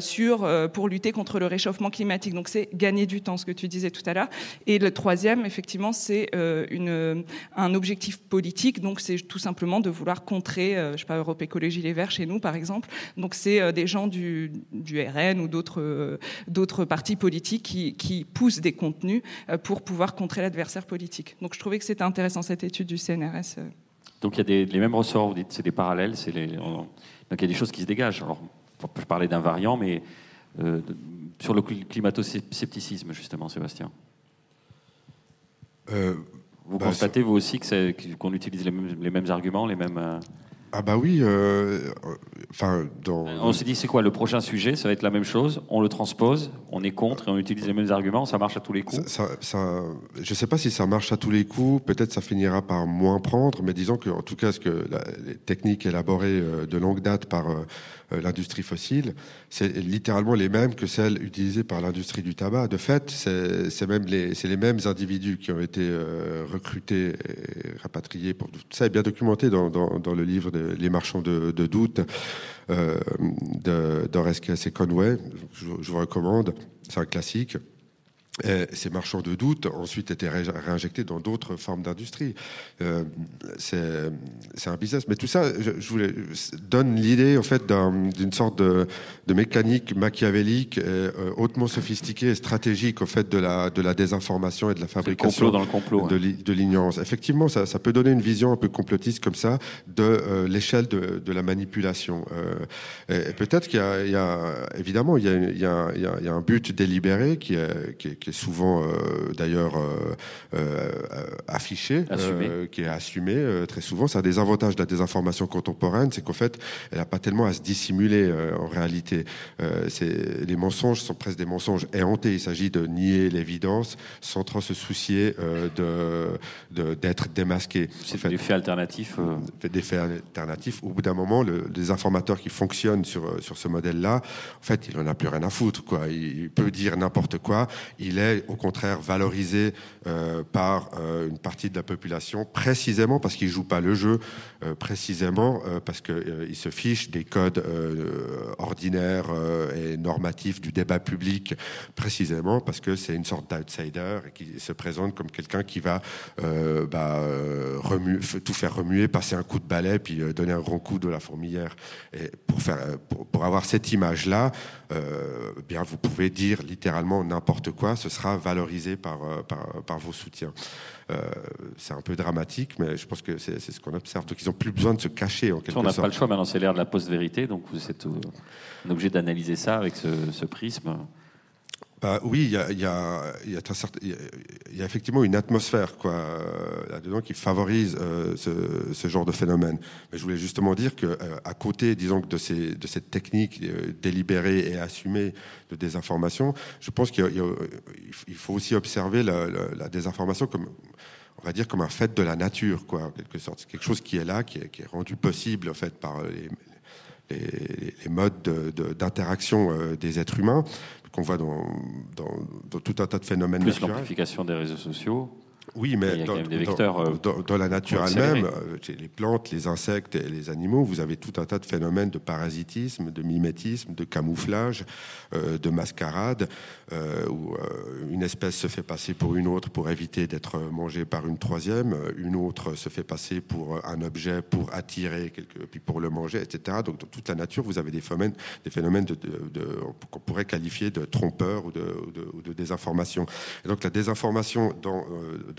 sur, pour lutter contre le réchauffement climatique. Donc c'est gagner du temps, ce que tu disais tout à l'heure. Et le troisième, effectivement, c'est un objectif politique. Donc c'est tout simplement de vouloir contrer, je sais pas, Europe Écologie Les Verts chez nous, par exemple. Donc c'est des gens du, du RN ou d'autres d'autres partis politiques qui, qui poussent des contenus pour pouvoir contrer l'adversaire politique. Donc je trouvais que c'était intéressant cette étude du CNRS. Euh. Donc il y a des, les mêmes ressorts, vous dites, c'est des parallèles, c'est les, donc il y a des choses qui se dégagent. Alors, je parlais d'un variant, mais euh, sur le climato-scepticisme, justement, Sébastien. Euh, vous bah, constatez, vous aussi, qu'on utilise les mêmes, les mêmes, arguments, les mêmes... Ah bah oui, euh, enfin dans. On s'est dit c'est quoi le prochain sujet Ça va être la même chose. On le transpose, on est contre et on utilise les mêmes arguments. Ça marche à tous les coups. Ça, ça, je ne sais pas si ça marche à tous les coups. Peut-être ça finira par moins prendre, mais disons que en tout cas, ce que les techniques élaborées euh, de longue date par euh, euh, l'industrie fossile, c'est littéralement les mêmes que celles utilisées par l'industrie du tabac. De fait, c'est même les, les mêmes individus qui ont été euh, recrutés et rapatriés. Pour, ça est bien documenté dans, dans, dans le livre de Les marchands de, de doute euh, d'Oresques et Conway. Je vous recommande. C'est un classique. Et ces marchands de doute ensuite étaient réinjectés dans d'autres formes d'industrie. Euh, c'est un business. Mais tout ça, je, je voulais, donne l'idée en fait d'une sorte de, de, mécanique machiavélique, et, euh, hautement sophistiquée et stratégique en fait de la, de la désinformation et de la fabrication dans le complot, de l'ignorance. Effectivement, ça, ça, peut donner une vision un peu complotiste comme ça de euh, l'échelle de, de, la manipulation. Euh, et, peut-être qu'il y, y, a évidemment il y a, il y a, il y a un but délibéré qui est, qui est, qui est souvent euh, d'ailleurs euh, euh, affiché, qui est assumé très souvent. Ça a des avantages de la désinformation contemporaine, c'est qu'en fait, elle n'a pas tellement à se dissimuler en réalité. c'est les mensonges sont presque des mensonges éhontés. Il s'agit de nier l'évidence sans trop se soucier de d'être démasqué. C'est des faits alternatifs. Des faits alternatifs. Au bout d'un moment, le, les informateurs qui fonctionnent sur sur ce modèle-là, en fait, il en a plus rien à foutre. Quoi. Il peut dire n'importe quoi. Il est au contraire valorisé euh, par euh, une partie de la population, précisément parce qu'il joue pas le jeu, euh, précisément parce qu'il se fiche des codes ordinaires et normatifs du débat public, précisément parce que c'est une sorte d'outsider et qui se présente comme quelqu'un qui va bah, tout faire remuer, passer un coup de balai, puis donner un grand coup de la fourmilière. Pour, avoir cette image-là, bien vous pouvez dire littéralement n'importe quoi, ce sera valorisé par, euh, par, par vos soutiens. Euh, c'est un peu dramatique, mais je pense que c'est ce qu'on observe. Donc ils n'ont plus besoin de se cacher en quelque sorte. On n'a pas le choix maintenant, c'est l'ère de la post-vérité, donc vous êtes obligé d'analyser ça avec ce, ce prisme. Bah, oui, il y a, y, a, y, y a, effectivement une atmosphère quoi là-dedans qui favorise euh, ce, genre de phénomène. Mais je voulais justement dire que euh, à côté, disons, de, ces, de cette technique euh, délibérée et assumée de désinformation, je pense qu'il faut aussi observer la, désinformation comme on va dire comme un fait de la nature, quoi, en quelque sorte. C'est quelque chose qui est là, qui est, rendu possible en fait par les, modes d'interaction euh, des êtres humains qu'on voit dans, dans, dans, tout un tas de phénomènes Plus l'amplification des réseaux sociaux. Oui, mais dans, euh, dans, dans, la nature elle-même, euh, les plantes, les insectes et les animaux, vous avez tout un tas de phénomènes de parasitisme, de mimétisme, de camouflage, euh, de mascarade, euh, où une espèce se fait passer pour une autre pour éviter d'être mangée par une troisième, une autre se fait passer pour un objet pour attirer, quelque, puis pour le manger, etc. Donc dans toute la nature, vous avez des phénomènes, des phénomènes de, de, de qu'on pourrait qualifier de trompeurs ou de, ou de, désinformation. Et donc la désinformation dans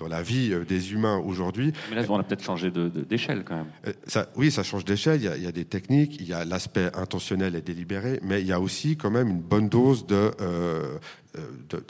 dans la vie euh, des humains aujourd'hui. Mais là, on a peut-être changé d'échelle de, quand même. Euh, ça, oui, ça change d'échelle. Il, il, y a des techniques, il y a l'aspect intentionnel et délibéré, mais il y a aussi quand même une bonne dose de, euh,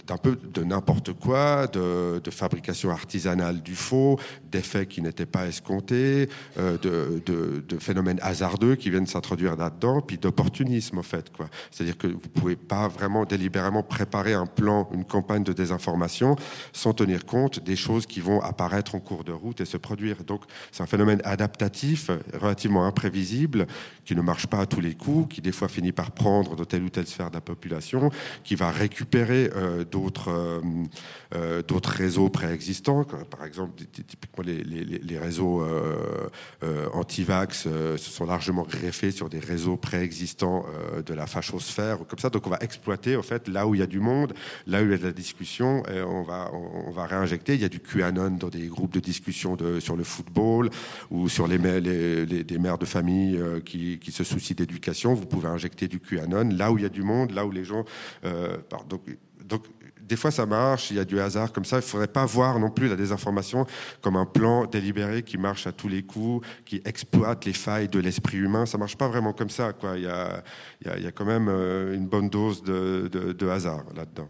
d'un peu de n'importe quoi, de, de, fabrication artisanale du faux, d'effets qui n'étaient pas escomptés, euh, de, de, de, phénomènes hasardeux qui viennent s'introduire là-dedans, puis d'opportunisme en fait. Quoi. C'est-à-dire que vous pouvez pas vraiment délibérément préparer un plan, une campagne de désinformation sans tenir compte des choses qui vont apparaître en cours de route et se produire. Donc c'est un phénomène adaptatif, relativement imprévisible, qui ne marche pas à tous les coups, qui des fois finit par prendre dans telle ou telle sphère de la population, qui va récupérer euh, d'autres euh, euh, d'autres réseaux préexistants, par exemple typiquement les, les, réseaux anti-vax se sont largement greffés sur des réseaux préexistants de la fachosphère comme ça. Donc on va exploiter en fait là où il y a du monde, là où il y a de la discussion, on va on, va réinjecter. Il y a du QAnon dans des groupes de discussion de, sur le football ou sur les, les, les mères de famille qui, qui se soucient d'éducation. Vous pouvez injecter du QAnon là où il y a du monde, là où les gens donc, des fois, ça marche, il y a du hasard comme ça. Il ne faudrait pas voir non plus la désinformation comme un plan délibéré qui marche à tous les coups, qui exploite les failles de l'esprit humain. Ça ne marche pas vraiment comme ça. Quoi. Il, y a, il, y a, quand même euh, une bonne dose de, de, hasard là-dedans.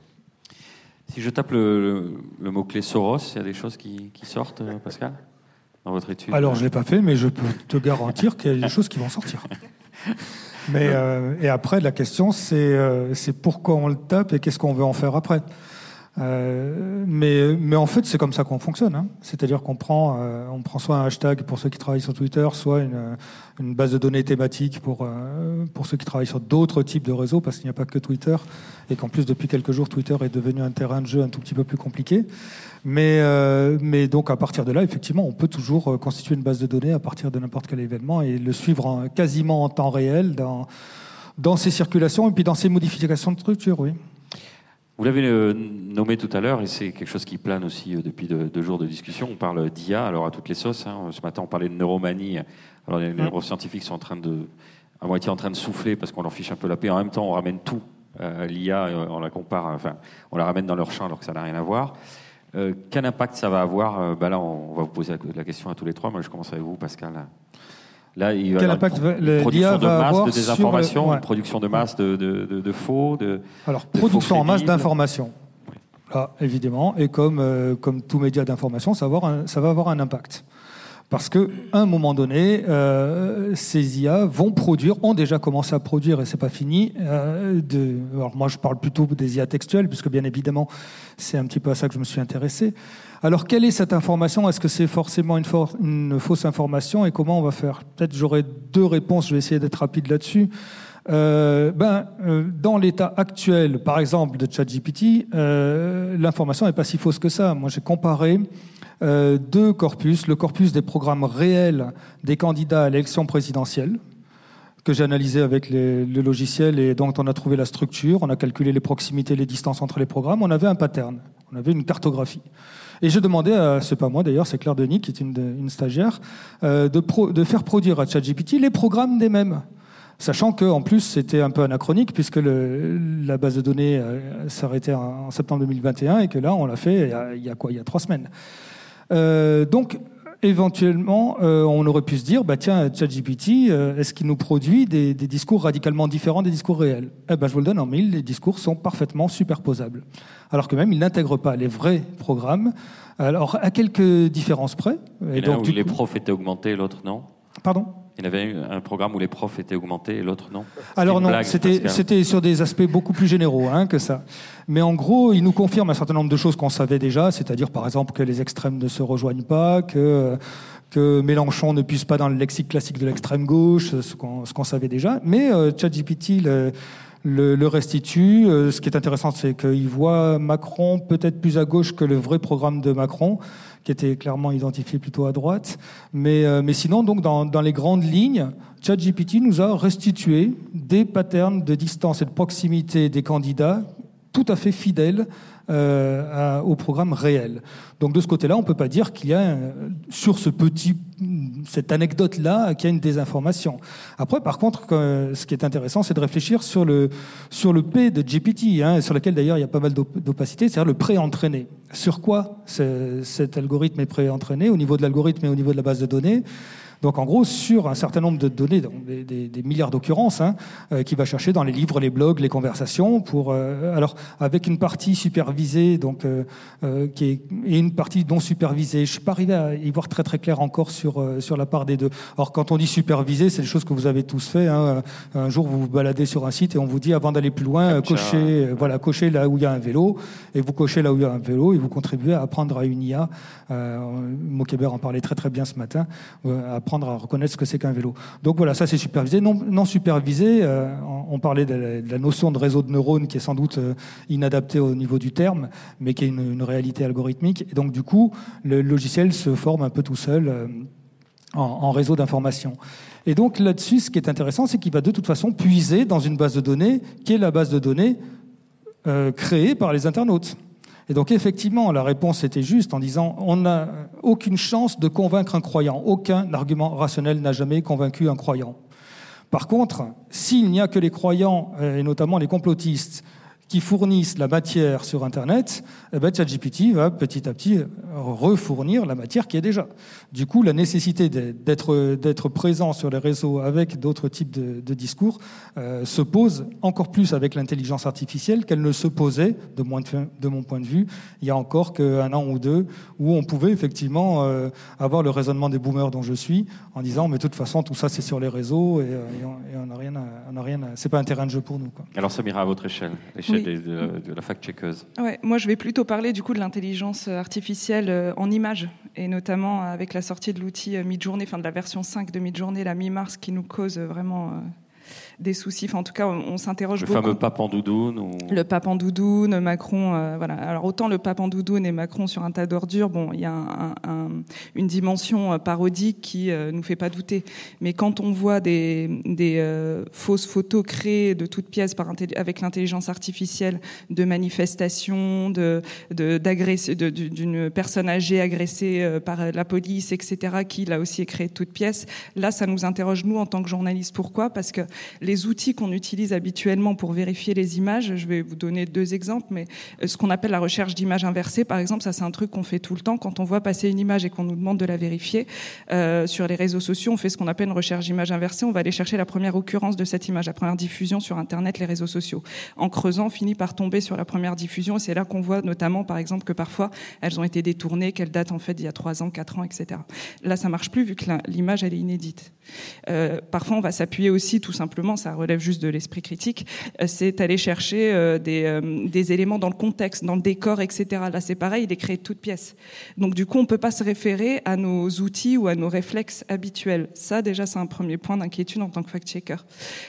Si je tape le, le, mot-clé Soros, il y a des choses qui, qui sortent, euh, Pascal, dans votre étude? Alors, je ne l'ai pas fait, mais je peux te garantir qu'il y a des choses qui vont sortir. Mais, euh, et après, la question, c'est euh, pourquoi on le tape et qu'est-ce qu'on veut en faire après. Euh, mais, mais en fait, c'est comme ça qu'on fonctionne. Hein. C'est-à-dire qu'on prend, euh, on prend soit un hashtag pour ceux qui travaillent sur Twitter, soit une, une base de données thématique pour, euh, pour ceux qui travaillent sur d'autres types de réseaux, parce qu'il n'y a pas que Twitter, et qu'en plus, depuis quelques jours, Twitter est devenu un terrain de jeu un tout petit peu plus compliqué. Mais, euh, mais donc, à partir de là, effectivement, on peut toujours constituer une base de données à partir de n'importe quel événement et le suivre en, quasiment en temps réel dans, dans ses circulations et puis dans ses modifications de structure, oui. Vous l'avez euh, nommé tout à l'heure, et c'est quelque chose qui plane aussi euh, depuis deux, jours de discussion. On parle d'IA, alors à toutes les sauces. Hein. Ce matin, on parlait de neuromanie. Alors les neuroscientifiques sont en train de, à moitié en train de souffler parce qu'on leur fiche un peu la paix. En même temps, on ramène tout. Euh, L'IA, on la compare, enfin, on la ramène dans leur champ alors que ça n'a rien à voir. Quel impact ça va avoir ben Là, on va vous poser la question à tous les trois. Moi, je commence avec vous, Pascal. Là, il va Quel impact une production de masse de désinformation, une production de masse de, de, de, de faux. De, Alors, production en masse d'information. Là, évidemment, et comme, euh, comme tout média d'information, ça, ça, va avoir un impact. Parce qu'à un moment donné, euh, ces IA vont produire, ont déjà commencé à produire, et c'est pas fini. Euh, de, alors moi, je parle plutôt des IA textuelles, puisque bien évidemment, c'est un petit peu à ça que je me suis intéressé. Alors, quelle est cette information? Est-ce que c'est forcément une, une, fausse information? Et comment on va faire? Peut-être j'aurai deux réponses, je vais essayer d'être rapide là-dessus. Euh, ben, euh, dans l'état actuel, par exemple, de ChatGPT, euh, l'information n'est pas si fausse que ça. Moi, j'ai comparé euh, deux corpus, le corpus des programmes réels des candidats à l'élection présidentielle, que j'ai analysé avec le logiciel et dont on a trouvé la structure, on a calculé les proximités, les distances entre les programmes, on avait un pattern, on avait une cartographie. Et je demandais, à, c'est pas moi d'ailleurs, c'est Claire Denis, qui est une, stagiaire, euh, de, faire produire à ChatGPT les programmes des mêmes. Sachant qu'en plus, c'était un peu anachronique, puisque la base de données euh, s'arrêtait en septembre 2021, et que là, on l'a fait il y a quoi? Il y a trois semaines. Euh, donc, éventuellement, euh, on aurait pu se dire, bah tiens, ChatGPT, euh, est-ce qu'il nous produit des, des, discours radicalement différents des discours réels? Eh ben, je vous le donne en mille, les discours sont parfaitement superposables. Alors que même, il n'intègre pas les vrais programmes. Alors, à quelques différences près. Et, et donc, où les profs étaient augmentés, l'autre non? Pardon? Il y avait eu un programme où les profs étaient augmentés et l'autre non? Alors non, c'était sur des aspects beaucoup plus généraux hein, que ça. Mais en gros, il nous confirme un certain nombre de choses qu'on savait déjà, c'est-à-dire par exemple que les extrêmes ne se rejoignent pas, que que Mélenchon ne puisse pas dans le lexique classique de l'extrême gauche, ce qu'on savait déjà. Mais euh, ChatGPT le, le, le, restitue. Euh, ce qui est intéressant, c'est qu'il voit Macron peut-être plus à gauche que le vrai programme de Macron qui était clairement identifié plutôt à droite. Mais, euh, mais sinon, donc, dans, dans les grandes lignes, ChatGPT nous a restitué des patterns de distance et de proximité des candidats tout à fait fidèles euh, au programme réel. Donc de ce côté-là, on ne peut pas dire qu'il y a, euh, sur ce petit, cette anecdote-là, qu'il y a une désinformation. Après, par contre, ce qui est intéressant, c'est de réfléchir sur le, sur le P de GPT, hein, sur lequel d'ailleurs il y a pas mal d'opacité, c'est-à-dire le pré-entraîné. Sur quoi cet algorithme est pré-entraîné, au niveau de l'algorithme et au niveau de la base de données? Donc en gros, sur un certain nombre de données, des, milliards d'occurrences, hein, euh, qui va chercher dans les livres, les blogs, les conversations, pour euh, alors avec une partie supervisée, donc euh, qui est et une partie non supervisée. Je suis pas arrivé à y voir très très clair encore sur sur la part des deux. Alors quand on dit supervisé, c'est des choses que vous avez tous fait. Hein. Un jour, vous vous baladez sur un site et on vous dit avant d'aller plus loin, cochez voilà, cochez là où il y a un vélo et vous cochez là où il y a un vélo et vous contribuez à apprendre à une IA. Euh, en parlait très très bien ce matin. Apprendre à reconnaître ce que c'est qu'un vélo. Donc voilà, ça c'est supervisé. Non, supervisé, euh, on parlait de la, notion de réseau de neurones qui est sans doute euh, inadaptée au niveau du terme, mais qui est une, réalité algorithmique. Et donc du coup, le logiciel se forme un peu tout seul euh, en, réseau d'information. Et donc là-dessus, ce qui est intéressant, c'est qu'il va de toute façon puiser dans une base de données qui est la base de données créée par les internautes. Et donc effectivement, la réponse était juste en disant on n'a aucune chance de convaincre un croyant. Aucun argument rationnel n'a jamais convaincu un croyant. Par contre, s'il n'y a que les croyants, euh, et notamment les complotistes, qui fournissent la matière sur Internet, eh ben, ChatGPT va petit à petit refournir la matière qui est déjà. Du coup, la nécessité d'être présent sur les réseaux avec d'autres types de, discours euh, se pose encore plus avec l'intelligence artificielle qu'elle ne se posait, de, mon point de vue, il y a encore qu'un an ou deux, où on pouvait effectivement euh, avoir le raisonnement des boomers dont je suis, en disant mais de toute façon tout ça c'est sur les réseaux et, euh, et on n'a rien, c'est pas un terrain de jeu pour nous. Quoi. Alors Samira, à votre échelle, de, la fact-checkeuse. Ouais, Moi, je vais plutôt parler du coup de l'intelligence artificielle euh, en images, et notamment avec la sortie de l'outil euh, Midjourney, enfin de la version 5 de Midjourney, la mi-mars, qui nous cause vraiment euh, des soucis. en tout cas, on, s'interroge beaucoup. Le fameux pape en doudoune ou... Le pape en doudoune, Macron, euh, voilà. Alors autant le pape en doudoune et Macron sur un tas d'ordures, bon, il y a un, une dimension euh, parodique qui euh, nous fait pas douter. Mais quand on voit des, des euh, fausses photos créées de toutes pièces par avec l'intelligence artificielle de manifestations, de d'une personne âgée agressée par la police, etc., qui là aussi est créée de toutes pièces, là, ça nous interroge nous en tant que journalistes. Pourquoi? Parce que les outils qu'on utilise habituellement pour vérifier les images, je vais vous donner deux exemples, mais euh, ce qu'on appelle la recherche d'images inversées, par exemple, ça c'est un truc qu'on fait tout le temps. Quand on voit passer une image et qu'on nous demande de la vérifier, euh, sur les réseaux sociaux, on fait ce qu'on appelle une recherche d'image inversée. On va aller chercher la première occurrence de cette image, la première diffusion sur Internet, les réseaux sociaux. En creusant, on finit par tomber sur la première diffusion et c'est là qu'on voit notamment, par exemple, que parfois elles ont été détournées, qu'elles datent en fait d'il y a trois ans, quatre ans, etc. Là, ça marche plus vu que l'image elle est inédite. Euh, parfois, on va s'appuyer aussi tout simplement, ça relève juste de l'esprit critique, euh, c'est aller chercher euh, des, des, éléments dans le contexte, dans le décor, etc. Là, c'est pareil, il est créé de toutes pièces. Donc, du coup, on peut pas se référer à nos outils ou à nos réflexes habituels. Ça, déjà, c'est un premier point d'inquiétude en tant que fact-checker.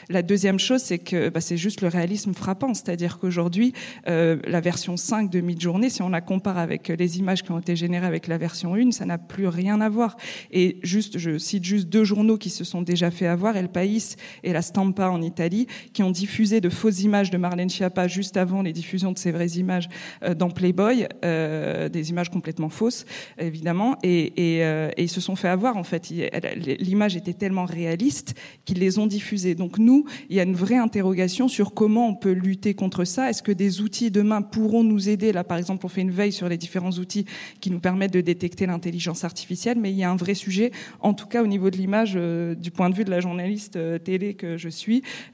La deuxième chose, c'est que bah, c'est juste le réalisme frappant, c'est-à-dire qu'aujourd'hui, la version 5 de Midjourney, si on la compare avec les images qui ont été générées avec la version 1, ça n'a plus rien à voir. Et juste, je cite juste deux journaux qui se sont déjà fait avoir, El País et la Stampa en Italie, qui ont diffusé de fausses images de Marlène Schiappa juste avant les diffusions de ces vraies images euh, dans Playboy, euh, des images complètement fausses, évidemment, et, euh, et, ils se sont fait avoir, en fait. L'image était tellement réaliste qu'ils les ont diffusées. Donc nous, il y a une vraie interrogation sur comment on peut lutter contre ça. Est-ce que des outils demain pourront nous aider? Là, par exemple, on fait une veille sur les différents outils qui nous permettent de détecter l'intelligence artificielle, mais il y a un vrai sujet, en tout cas au niveau de l'image, du point de vue de la journaliste télé que je suis,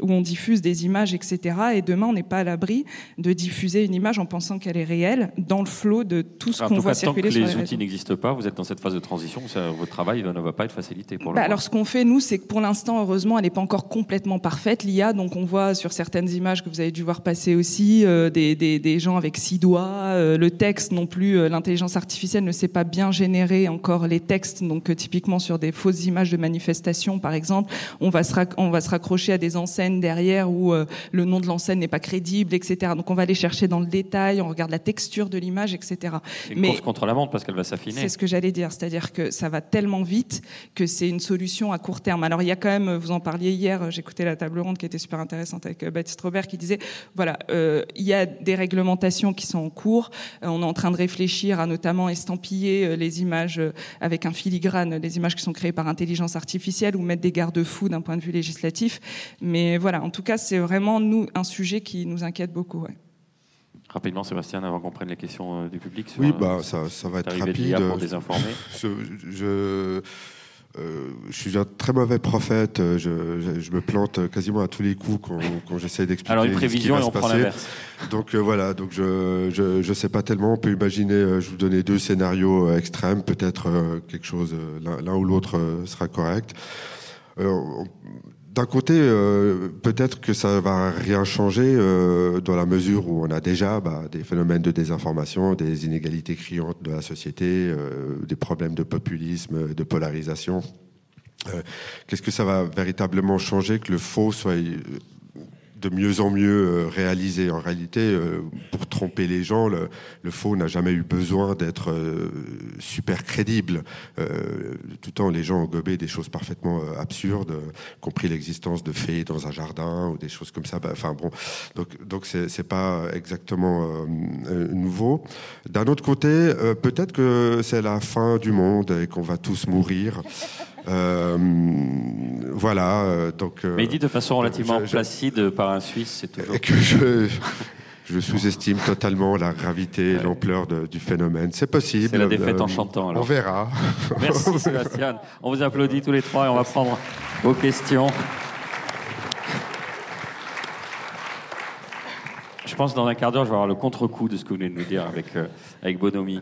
où on diffuse des images, etc. Et demain, on n'est pas à l'abri de diffuser une image en pensant qu'elle est réelle dans le flot de tout ce qu'on voit circuler sur les, les outils n'existent pas, vous êtes dans cette phase de transition, votre travail ne va pas être facilité pour le bah, Alors, ce qu'on fait, nous, c'est que pour l'instant, heureusement, elle n'est pas encore complètement parfaite, l'IA. Donc, on voit sur certaines images que vous avez dû voir passer aussi euh, des, des, des, gens avec six doigts. Euh, le texte non plus, euh, l'intelligence artificielle ne sait pas bien générer encore les textes. Donc, typiquement sur des fausses images de manifestations, par exemple, on va se, on va se raccrocher à des enseignes derrière où le nom de l'enseigne n'est pas crédible, etc. Donc, on va aller chercher dans le détail, on regarde la texture de l'image, etc. Une Mais course contre la montre parce qu'elle va s'affiner. C'est ce que j'allais dire, c'est-à-dire que ça va tellement vite que c'est une solution à court terme. Alors, il y a quand même, vous en parliez hier, j'écoutais la table ronde qui était super intéressante avec Baptiste Robert qui disait, voilà, euh, il y a des réglementations qui sont en cours. Euh, on est en train de réfléchir à notamment estampiller euh, les images avec un filigrane, les images qui sont créées par intelligence artificielle ou mettre des garde-fous d'un point de vue législatif. Mais voilà, en tout cas, c'est vraiment nous un sujet qui nous inquiète beaucoup. Rapidement, Sébastien, avant qu'on prenne les questions du public. oui, bah, ça, ça va être rapide. Pour désinformer. je, je euh, je suis un très mauvais prophète. Euh, je, me plante quasiment à tous les coups quand, j'essaie d'expliquer. Alors une prévision ce qui va et on prend l'inverse. Donc euh, voilà. Donc je, je sais pas tellement. On peut imaginer. je vous donner deux scénarios extrêmes. Peut-être quelque chose l'un ou l'autre sera correct. D'un côté, euh, peut-être que ça va rien changer euh, dans la mesure où on a déjà bah, des phénomènes de désinformation, des inégalités criantes de la société, euh, des problèmes de populisme, de polarisation. Qu'est-ce que ça va véritablement changer que le faux soit de mieux en mieux euh, réalisé. En réalité, euh, pour tromper les gens, le, faux n'a jamais eu besoin d'être euh, super crédible. tout le temps, les gens ont gobé des choses parfaitement absurdes, compris l'existence de fées dans un jardin ou des choses comme ça. Bah, enfin bon, donc donc c'est pas exactement nouveau. D'un autre côté, peut-être que c'est la fin du monde et qu'on va tous mourir. Euh, voilà. Euh, donc, euh, Mais dit de façon relativement placide par un Suisse, c'est toujours. que je, je sous-estime totalement la gravité et l'ampleur du phénomène. C'est possible. C'est la défaite en chantant. On verra. Merci Sébastien. On vous applaudit tous les trois et on va prendre vos questions. Je pense que dans un quart d'heure, je vais avoir le contre-coup de ce que vous venez de nous dire avec, avec Bonomi.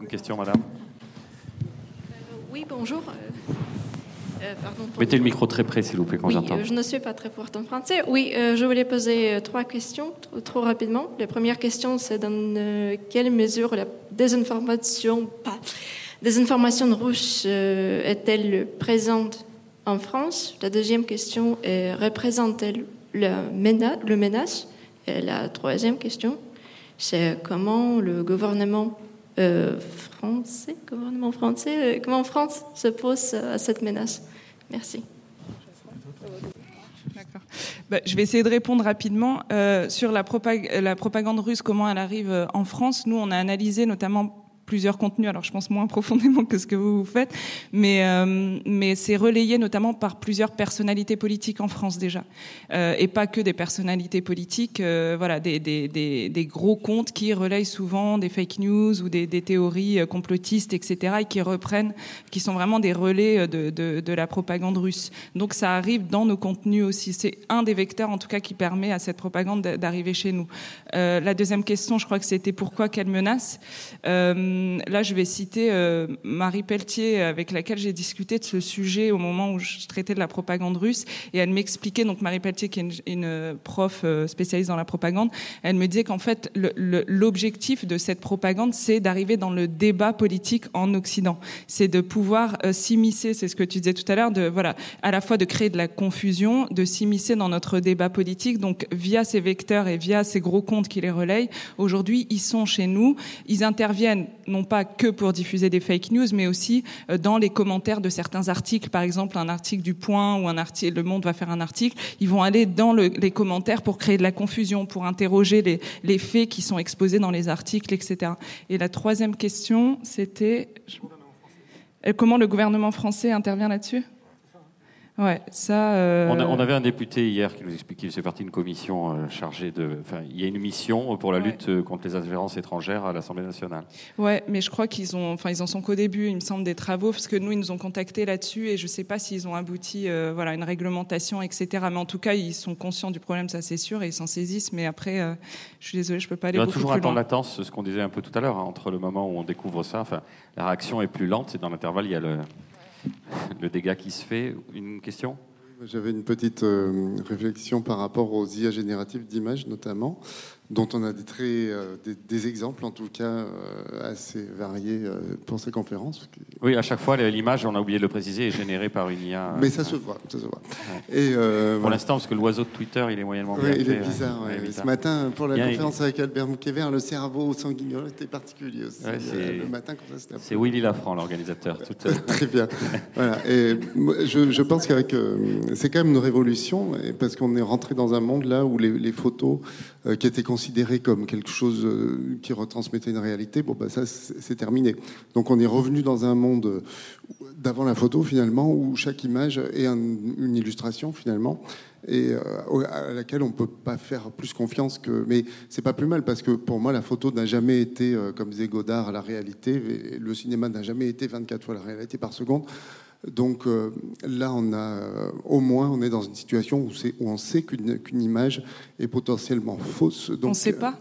Une question, madame Oui, bonjour. Euh, euh, pardon, Mettez le micro très près, s'il vous plaît, quand oui, j'entends. je ne suis pas très forte en français. Oui, euh, je voulais poser trois questions, trop, rapidement. La première question, c'est dans quelle mesure la désinformation, pas, désinformation russe est-elle présente en France? La deuxième question est représente-t-elle le, le menace? Et la troisième question, c'est comment le gouvernement euh, français, français, euh, comment France se pose à cette menace? Merci. Bah, je vais essayer de répondre rapidement. Euh, sur la, la, propagande russe, comment elle arrive en France Nous, on a analysé notamment plusieurs contenus. Alors, je pense moins profondément que ce que vous, faites, mais euh, mais c'est relayé notamment par plusieurs personnalités politiques en France déjà, euh, et pas que des personnalités politiques. Euh, voilà, des, des, des, des, gros comptes qui relayent souvent des fake news ou des, théories euh, complotistes, etc., et qui reprennent, qui sont vraiment des relais de, de, de la propagande russe. Donc, ça arrive dans nos contenus aussi. C'est un des vecteurs, en tout cas, qui permet à cette propagande d'arriver chez nous. Euh, la deuxième question, je crois que c'était pourquoi quelle menace? Euh, euh, là, je vais citer euh, Marie Pelletier, avec laquelle j'ai discuté de ce sujet au moment où je traitais de la propagande russe, et elle m'expliquait, donc Marie Pelletier, qui est une, prof euh, spécialiste dans la propagande, elle me disait qu'en fait, l'objectif de cette propagande, c'est d'arriver dans le débat politique en Occident. C'est de pouvoir s'immiscer, c'est ce que tu disais tout à l'heure, de voilà, à la fois de créer de la confusion, de s'immiscer dans notre débat politique, donc via ces vecteurs et via ces gros comptes qui les relayent. Aujourd'hui, ils sont chez nous, ils interviennent non pas que pour diffuser des fake news, mais aussi euh, dans les commentaires de certains articles. Par exemple, un article du Point ou un article, Le Monde va faire un article. Ils vont aller dans les commentaires pour créer de la confusion, pour interroger les, les faits qui sont exposés dans les articles, etc. Et la troisième question, c'était comment le gouvernement français intervient là-dessus? Ouais, ça. euh, On, a- on avait un député hier qui nous expliquait qu'il faisait partie d'une commission euh, chargée de. Enfin, il y a une mission pour la Ouais. lutte euh, contre les ingérences étrangères à l'Assemblée nationale. Ouais, mais je crois qu'ils ont, enfin, ils en sont qu'au début, il me semble, des travaux, parce que nous, ils nous ont contactés là-dessus, et je sais pas s'ils ont abouti, euh, voilà, à une réglementation, etc. Mais en tout cas, ils sont conscients du problème, ça c'est sûr, et ils s'en saisissent. Mais après, euh, je suis désolée, je peux pas aller Il y a beaucoup toujours un temps de latence, ce qu'on disait un peu tout à l'heure, hein, entre le moment où on découvre ça. Enfin, la réaction est plus lente, et dans l'intervalle, il y a le, le dégât qui se fait. Une question? J'avais une petite euh, réflexion par rapport aux IA génératives d'images notamment, dont on a des, très, euh, des, des exemples en tout cas euh, assez variés euh, pour ces conférences. Oui, à chaque fois, l'image, on a oublié de le préciser, est générée par une IA. Mais ça se voit, ça se voit. Et euh, Pour voilà. l'instant, parce que l'oiseau de Twitter, il est moyennement Oui, bien il fait, est bizarre. ouais. ouais. Il est bizarre. Ce matin, pour la conférence avec Albert Moukévert, le cerveau sanguignon était particulier aussi. Ouais, c'est- le matin, C'est Willy Lafranc, l'organisateur. Tout, Très bien. Voilà. Et je, je pense qu'avec, euh, c'est quand même une révolution, parce qu'on est rentré dans un monde là où les, les photos euh, qui étaient considérées comme quelque chose euh, qui retransmettait une réalité, bon, bah, ça, c'est terminé. Donc, on est revenu dans un monde euh, d'avant la photo, finalement, où chaque image est un- une illustration, finalement et euh, à laquelle on peut pas faire plus confiance que. Mais c'est pas plus mal parce que pour moi la photo n'a jamais été comme disait Godard la réalité. le cinéma n'a jamais été 24 fois la réalité par seconde. Donc euh, là, on a euh, au moins on est dans une situation où, on sait qu'une image est potentiellement fausse. Donc, on sait euh, pas.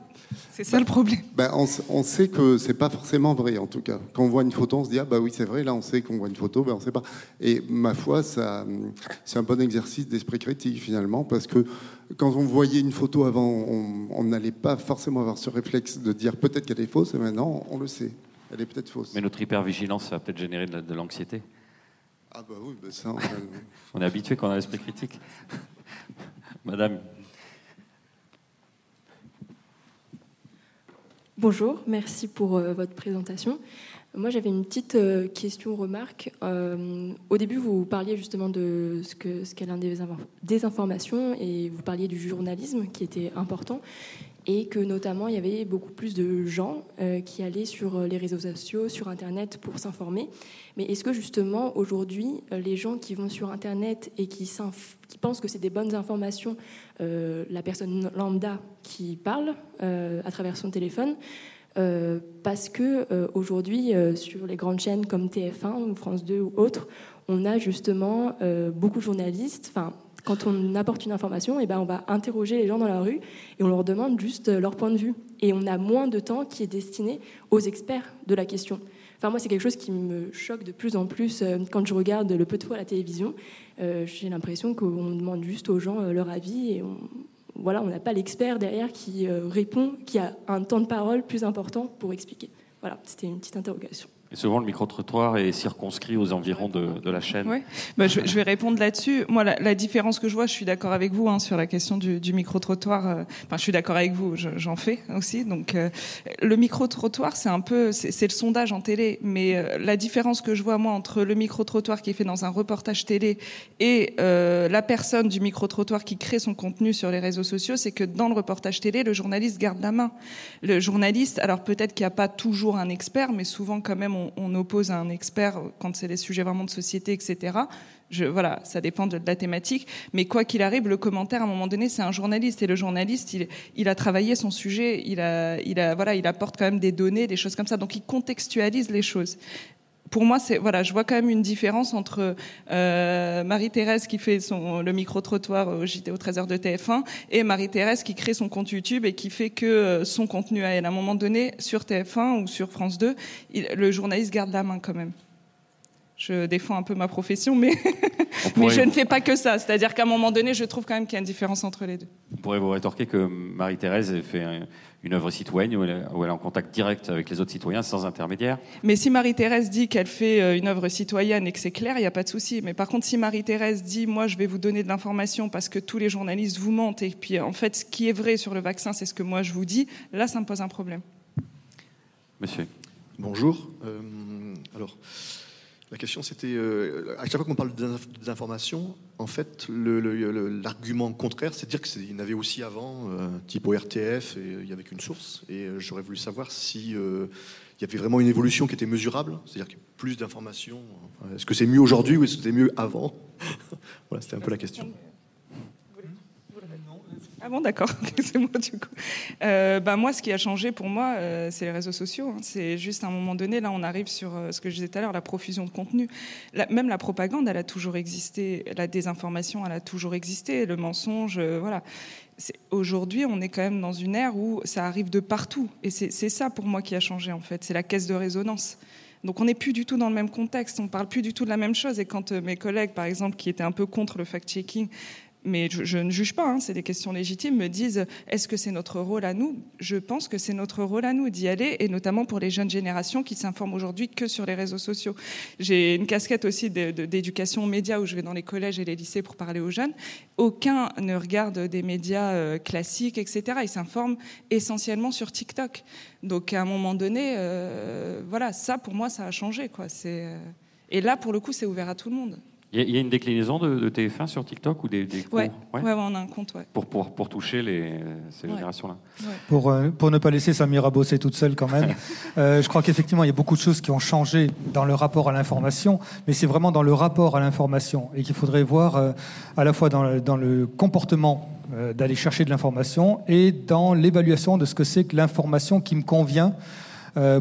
C'est ça le problème. ben, on, sait que c'est pas forcément vrai en tout cas. Quand on voit une photo, on se dit ah bah oui c'est vrai. Là on sait qu'on voit une photo, ben on sait pas. Et ma foi, ça c'est un bon exercice d'esprit critique finalement parce que quand on voyait une photo avant, on n'allait pas forcément avoir ce réflexe de dire peut-être qu'elle est fausse. Et maintenant on le sait, elle est peut-être fausse. Mais notre hypervigilance, ça va peut-être générer de l'anxiété. Ah bah oui, ça. on- On est habitué qu'on a l'esprit critique. Madame, Bonjour, merci pour euh, votre présentation. Moi, j'avais une petite euh, question, remarque. Euh, au début, vous parliez justement de ce que ce qu'est l'un des infor- désinformation et vous parliez du journalisme qui était important et que notamment il y avait beaucoup plus de gens euh, qui allaient sur les réseaux sociaux, sur Internet pour s'informer. Mais est-ce que justement aujourd'hui, euh, les gens qui vont sur Internet et qui, pensent que c'est des bonnes informations, euh, la personne lambda qui parle euh, à travers son téléphone, euh, parce que euh, aujourd'hui, euh, sur les grandes chaînes comme TF1 ou France 2 ou autres, on a justement euh, beaucoup de journalistes. Enfin, quand on apporte une information, et ben on va interroger les gens dans la rue et on leur demande juste euh, leur point de vue. Et on a moins de temps qui est destiné aux experts de la question. Enfin, moi, c'est quelque chose qui me choque de plus en plus euh, quand je regarde le peu de fois à la télévision. Euh, J'ai l'impression qu'on demande juste aux gens leur avis et on, voilà, on n'a pas l'expert derrière qui répond, qui a un temps de parole plus important pour expliquer. Voilà, c'était une petite interrogation. Et souvent le micro-trottoir est circonscrit aux environs de, la chaîne. Ouais. Bah, je, vais répondre là-dessus. Moi, la, différence que je vois, je suis d'accord avec vous hein, sur la question du, micro-trottoir. euh, Enfin, je suis d'accord avec vous, je- j'en fais aussi. Donc, euh, le micro-trottoir, c'est un peu, c'est le sondage en télé. Mais euh, la différence que je vois, moi, entre le micro-trottoir qui est fait dans un reportage télé et la personne du micro-trottoir qui crée son contenu sur les réseaux sociaux, c'est que dans le reportage télé, le journaliste garde la main. Le journaliste, alors peut-être qu'il n'y a pas toujours un expert, mais souvent quand même on, oppose à un expert quand c'est des sujets vraiment de société, etc. Je, voilà, ça dépend de, la thématique. Mais quoi qu'il arrive, le commentaire, à un moment donné, c'est un journaliste. Et le journaliste, il, a travaillé son sujet, il, a, voilà, il apporte quand même des données, des choses comme ça. Donc il contextualise les choses pour moi, c'est voilà, je vois quand même une différence entre euh, Marie-Thérèse qui fait son le micro trottoir au JT au 13h de TF1 et Marie-Thérèse qui crée son compte YouTube et qui fait que euh, son contenu à elle. À un moment donné, sur TF1 ou sur France 2, il- le journaliste garde la main quand même. Je défends un peu ma profession, mais, mais je ne fais pas que ça. C'est-à-dire qu'à un moment donné, je trouve quand même qu'il y a une différence entre les deux. on pourrait vous rétorquer que Marie-Thérèse ait fait un- une œuvre citoyenne où elle, est- où elle est en contact direct avec les autres citoyens sans intermédiaire. Mais si Marie-Thérèse dit qu'elle fait euh, une œuvre citoyenne et que c'est clair, il n'y a pas de souci. Mais par contre, si Marie-Thérèse dit, moi, je vais vous donner de l'information parce que tous les journalistes vous mentent et puis en fait, ce qui est vrai sur le vaccin, c'est ce que moi je vous dis, là, ça me pose un problème. Monsieur. Bonjour. Euh, alors, la question c'était, euh, à chaque fois qu'on parle de désinformation, en fait, l'argument contraire, c'est de dire qu'il y en avait aussi avant, euh, type au RTF, et il y avait qu'une source. Et euh, j'aurais voulu savoir si euh, il y avait vraiment une évolution qui était mesurable, c'est-à-dire qu'il y a plus d'informations. Est-ce que c'est mieux aujourd'hui ou est-ce que c'était mieux avant? Voilà, c'était un peu la question. Ah bon, d'accord, c'est moi du coup. Euh, bah, moi, ce qui a changé pour moi, euh, c'est les réseaux sociaux. Hein. C'est juste à un moment donné, là, on arrive sur euh, ce que je disais tout à l'heure, la profusion de contenu. même la propagande, elle a toujours existé. La désinformation, elle a toujours existé. Le mensonge, voilà. Aujourd'hui, on est quand même dans une ère où ça arrive de partout. Et c'est ça pour moi qui a changé, en fait. C'est la caisse de résonance. Donc on n'est plus du tout dans le même contexte, on parle plus du tout de la même chose. Et quand mes collègues, par exemple, qui étaient un peu contre le fact-checking, mais je, ne juge pas, hein, c'est des questions légitimes, me disent est-ce que c'est notre rôle à nous? Je pense que c'est notre rôle à nous d'y aller, et notamment pour les jeunes générations qui s'informent aujourd'hui que sur les réseaux sociaux. J'ai une casquette aussi d'éducation aux médias où je vais dans les collèges et les lycées pour parler aux jeunes. Aucun ne regarde des médias euh, classiques, etc. Ils s'informent essentiellement sur TikTok. Donc à un moment donné, euh, voilà, ça pour moi, ça a changé. Quoi. Euh, et là, pour le coup, c'est ouvert à tout le monde. Il y, a une déclinaison de, TF1 sur TikTok ou des, des ouais. Ouais. on a un compte. Pour, pour, pour, toucher les, ces générations-là. Pour, euh, pour ne pas laisser Samira bosser toute seule quand même, euh, je crois qu'effectivement, il y a beaucoup de choses qui ont changé dans le rapport à l'information, mais c'est vraiment dans le rapport à l'information et qu'il faudrait voir euh, à la fois dans le, dans le comportement d'aller chercher de l'information et dans l'évaluation de ce que c'est que l'information qui me convient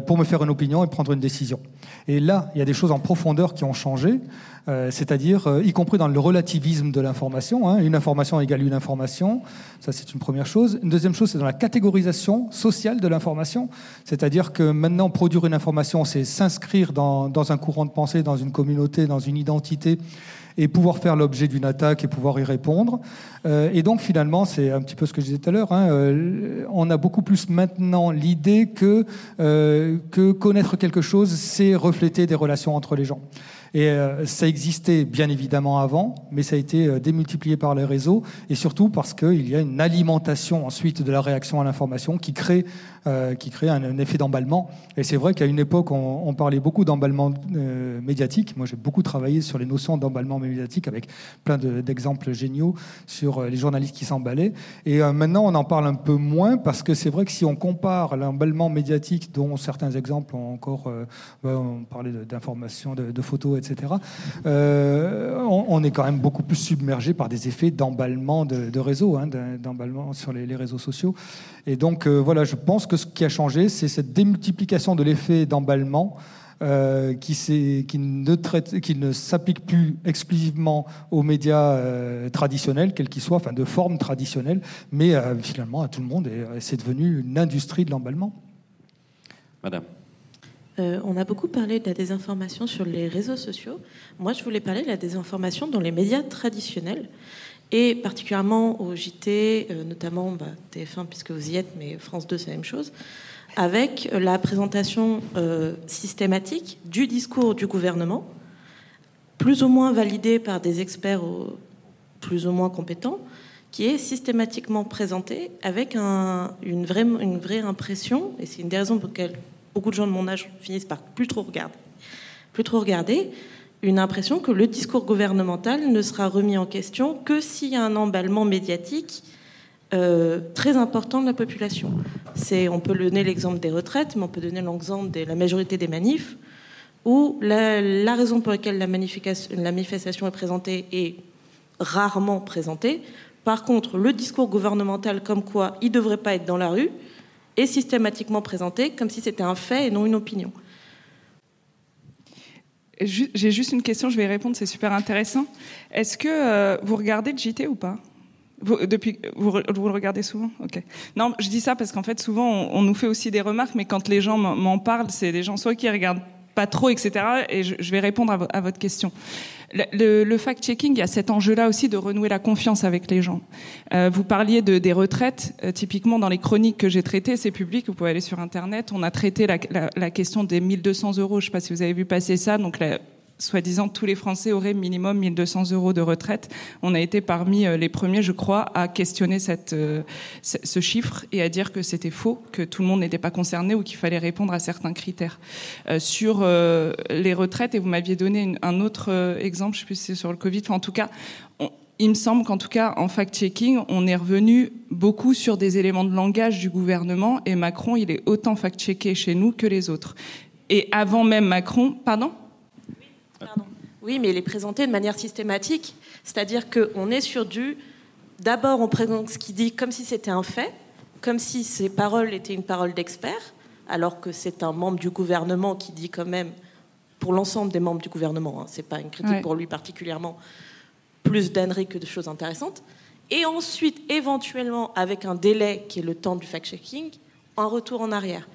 pour me faire une opinion et prendre une décision. Et là, il y a des choses en profondeur qui ont changé. Euh, c'est-à-dire euh, y compris dans le relativisme de l'information. Hein. une information égale une information, ça c'est une première chose. Une deuxième chose, c'est dans la catégorisation sociale de l'information, c'est-à-dire que maintenant produire une information, c'est s'inscrire dans, un courant de pensée, dans une communauté, dans une identité et pouvoir faire l'objet d'une attaque et pouvoir y répondre. Euh, et donc finalement, c'est un petit peu ce que je disais tout à l'heure, hein, on a beaucoup plus maintenant l'idée que, connaître quelque chose, c'est refléter des relations entre les gens. Et existait bien évidemment avant, mais ça a été euh, démultiplié par les réseaux, et surtout parce qu'il y a une alimentation ensuite de la réaction à l'information qui crée, euh, qui crée un, effet d'emballement. Et c'est vrai qu'à une époque, on, on parlait beaucoup d'emballement médiatique. Moi, j'ai beaucoup travaillé sur les notions d'emballement médiatique avec plein d'exemples géniaux sur les journalistes qui s'emballaient. Et maintenant, on en parle un peu moins parce que c'est vrai que si on compare l'emballement médiatique, dont certains exemples ont encore, on parlait d'informations, de, photos, etc., euh, on, est quand même beaucoup plus submergé par des effets d'emballement de, de réseau, hein, d'emballement sur les, réseaux sociaux. Et donc, euh, voilà, je pense que ce qui a changé, c'est cette démultiplication de l'effet d'emballement. Euh, qui, qui, ne, qui ne s'applique plus exclusivement aux médias traditionnels, quels qu'ils soient, enfin de forme traditionnelle, mais finalement à tout le monde. Et c'est devenu une industrie de l'emballement. Madame. Euh, on a beaucoup parlé de la désinformation sur les réseaux sociaux. Moi, je voulais parler de la désinformation dans les médias traditionnels et particulièrement au JT, euh, notamment bah, TF1 puisque vous y êtes, mais France 2 c'est la même chose, avec la présentation euh, systématique du discours du gouvernement, plus ou moins validé par des experts plus ou moins compétents, qui est systématiquement présenté avec une, vraie, impression, et c'est une des raisons pour lesquelles beaucoup de gens de mon âge finissent par plus trop regarder, une impression que le discours gouvernemental ne sera remis en question que s'il y a un emballement médiatique euh, très important de la population. On peut donner l'exemple des retraites, mais on peut donner l'exemple de la majorité des manifs, où la, raison pour laquelle la manifestation est présentée est rarement présentée. Par contre, le discours gouvernemental comme quoi il ne devrait pas être dans la rue, est systématiquement présenté comme si c'était un fait et non une opinion. J'ai juste une question, je vais y répondre, c'est super intéressant. Est-ce que euh, vous regardez le JT ou pas? Vous, depuis, vous, vous, le regardez souvent? Ok. Non, je dis ça parce qu'en fait, souvent, on, nous fait aussi des remarques, mais quand les gens m'en parlent, c'est des gens soit qui regardent pas trop, etc. Et je, vais répondre à, votre question. Le, fact-checking, il y a cet enjeu-là aussi de renouer la confiance avec les gens. Euh, vous parliez de, des retraites. Euh, typiquement, dans les chroniques que j'ai traitées, c'est public, vous pouvez aller sur Internet. On a traité la, la, la question des 1200 euros. Je ne sais pas si vous avez vu passer ça. Donc, la, soi-disant tous les Français auraient minimum 1200 euros de retraite. On a été parmi euh, les premiers, je crois, à questionner cette, euh, ce chiffre et à dire que c'était faux, que tout le monde n'était pas concerné ou qu'il fallait répondre à certains critères. Euh, sur les retraites, et vous m'aviez donné un autre exemple, je sais plus si c'est sur le Covid, en tout cas, il me semble qu'en tout cas, en fact-checking, on est revenu beaucoup sur des éléments de langage du gouvernement et Macron, il est autant fact-checké chez nous que les autres. Et avant même Macron, pardon? Oui, mais il est présenté de manière systématique. C'est-à-dire qu'on est sur du. D'abord, on présente ce qu'il dit comme si c'était un fait, comme si ses paroles étaient une parole d'expert, alors que c'est un membre du gouvernement qui dit quand même, pour l'ensemble des membres du gouvernement, hein, c'est pas une critique pour lui particulièrement, plus d'âneries que de choses intéressantes. Et ensuite, éventuellement, avec un délai qui est le temps du fact-checking, un retour en arrière.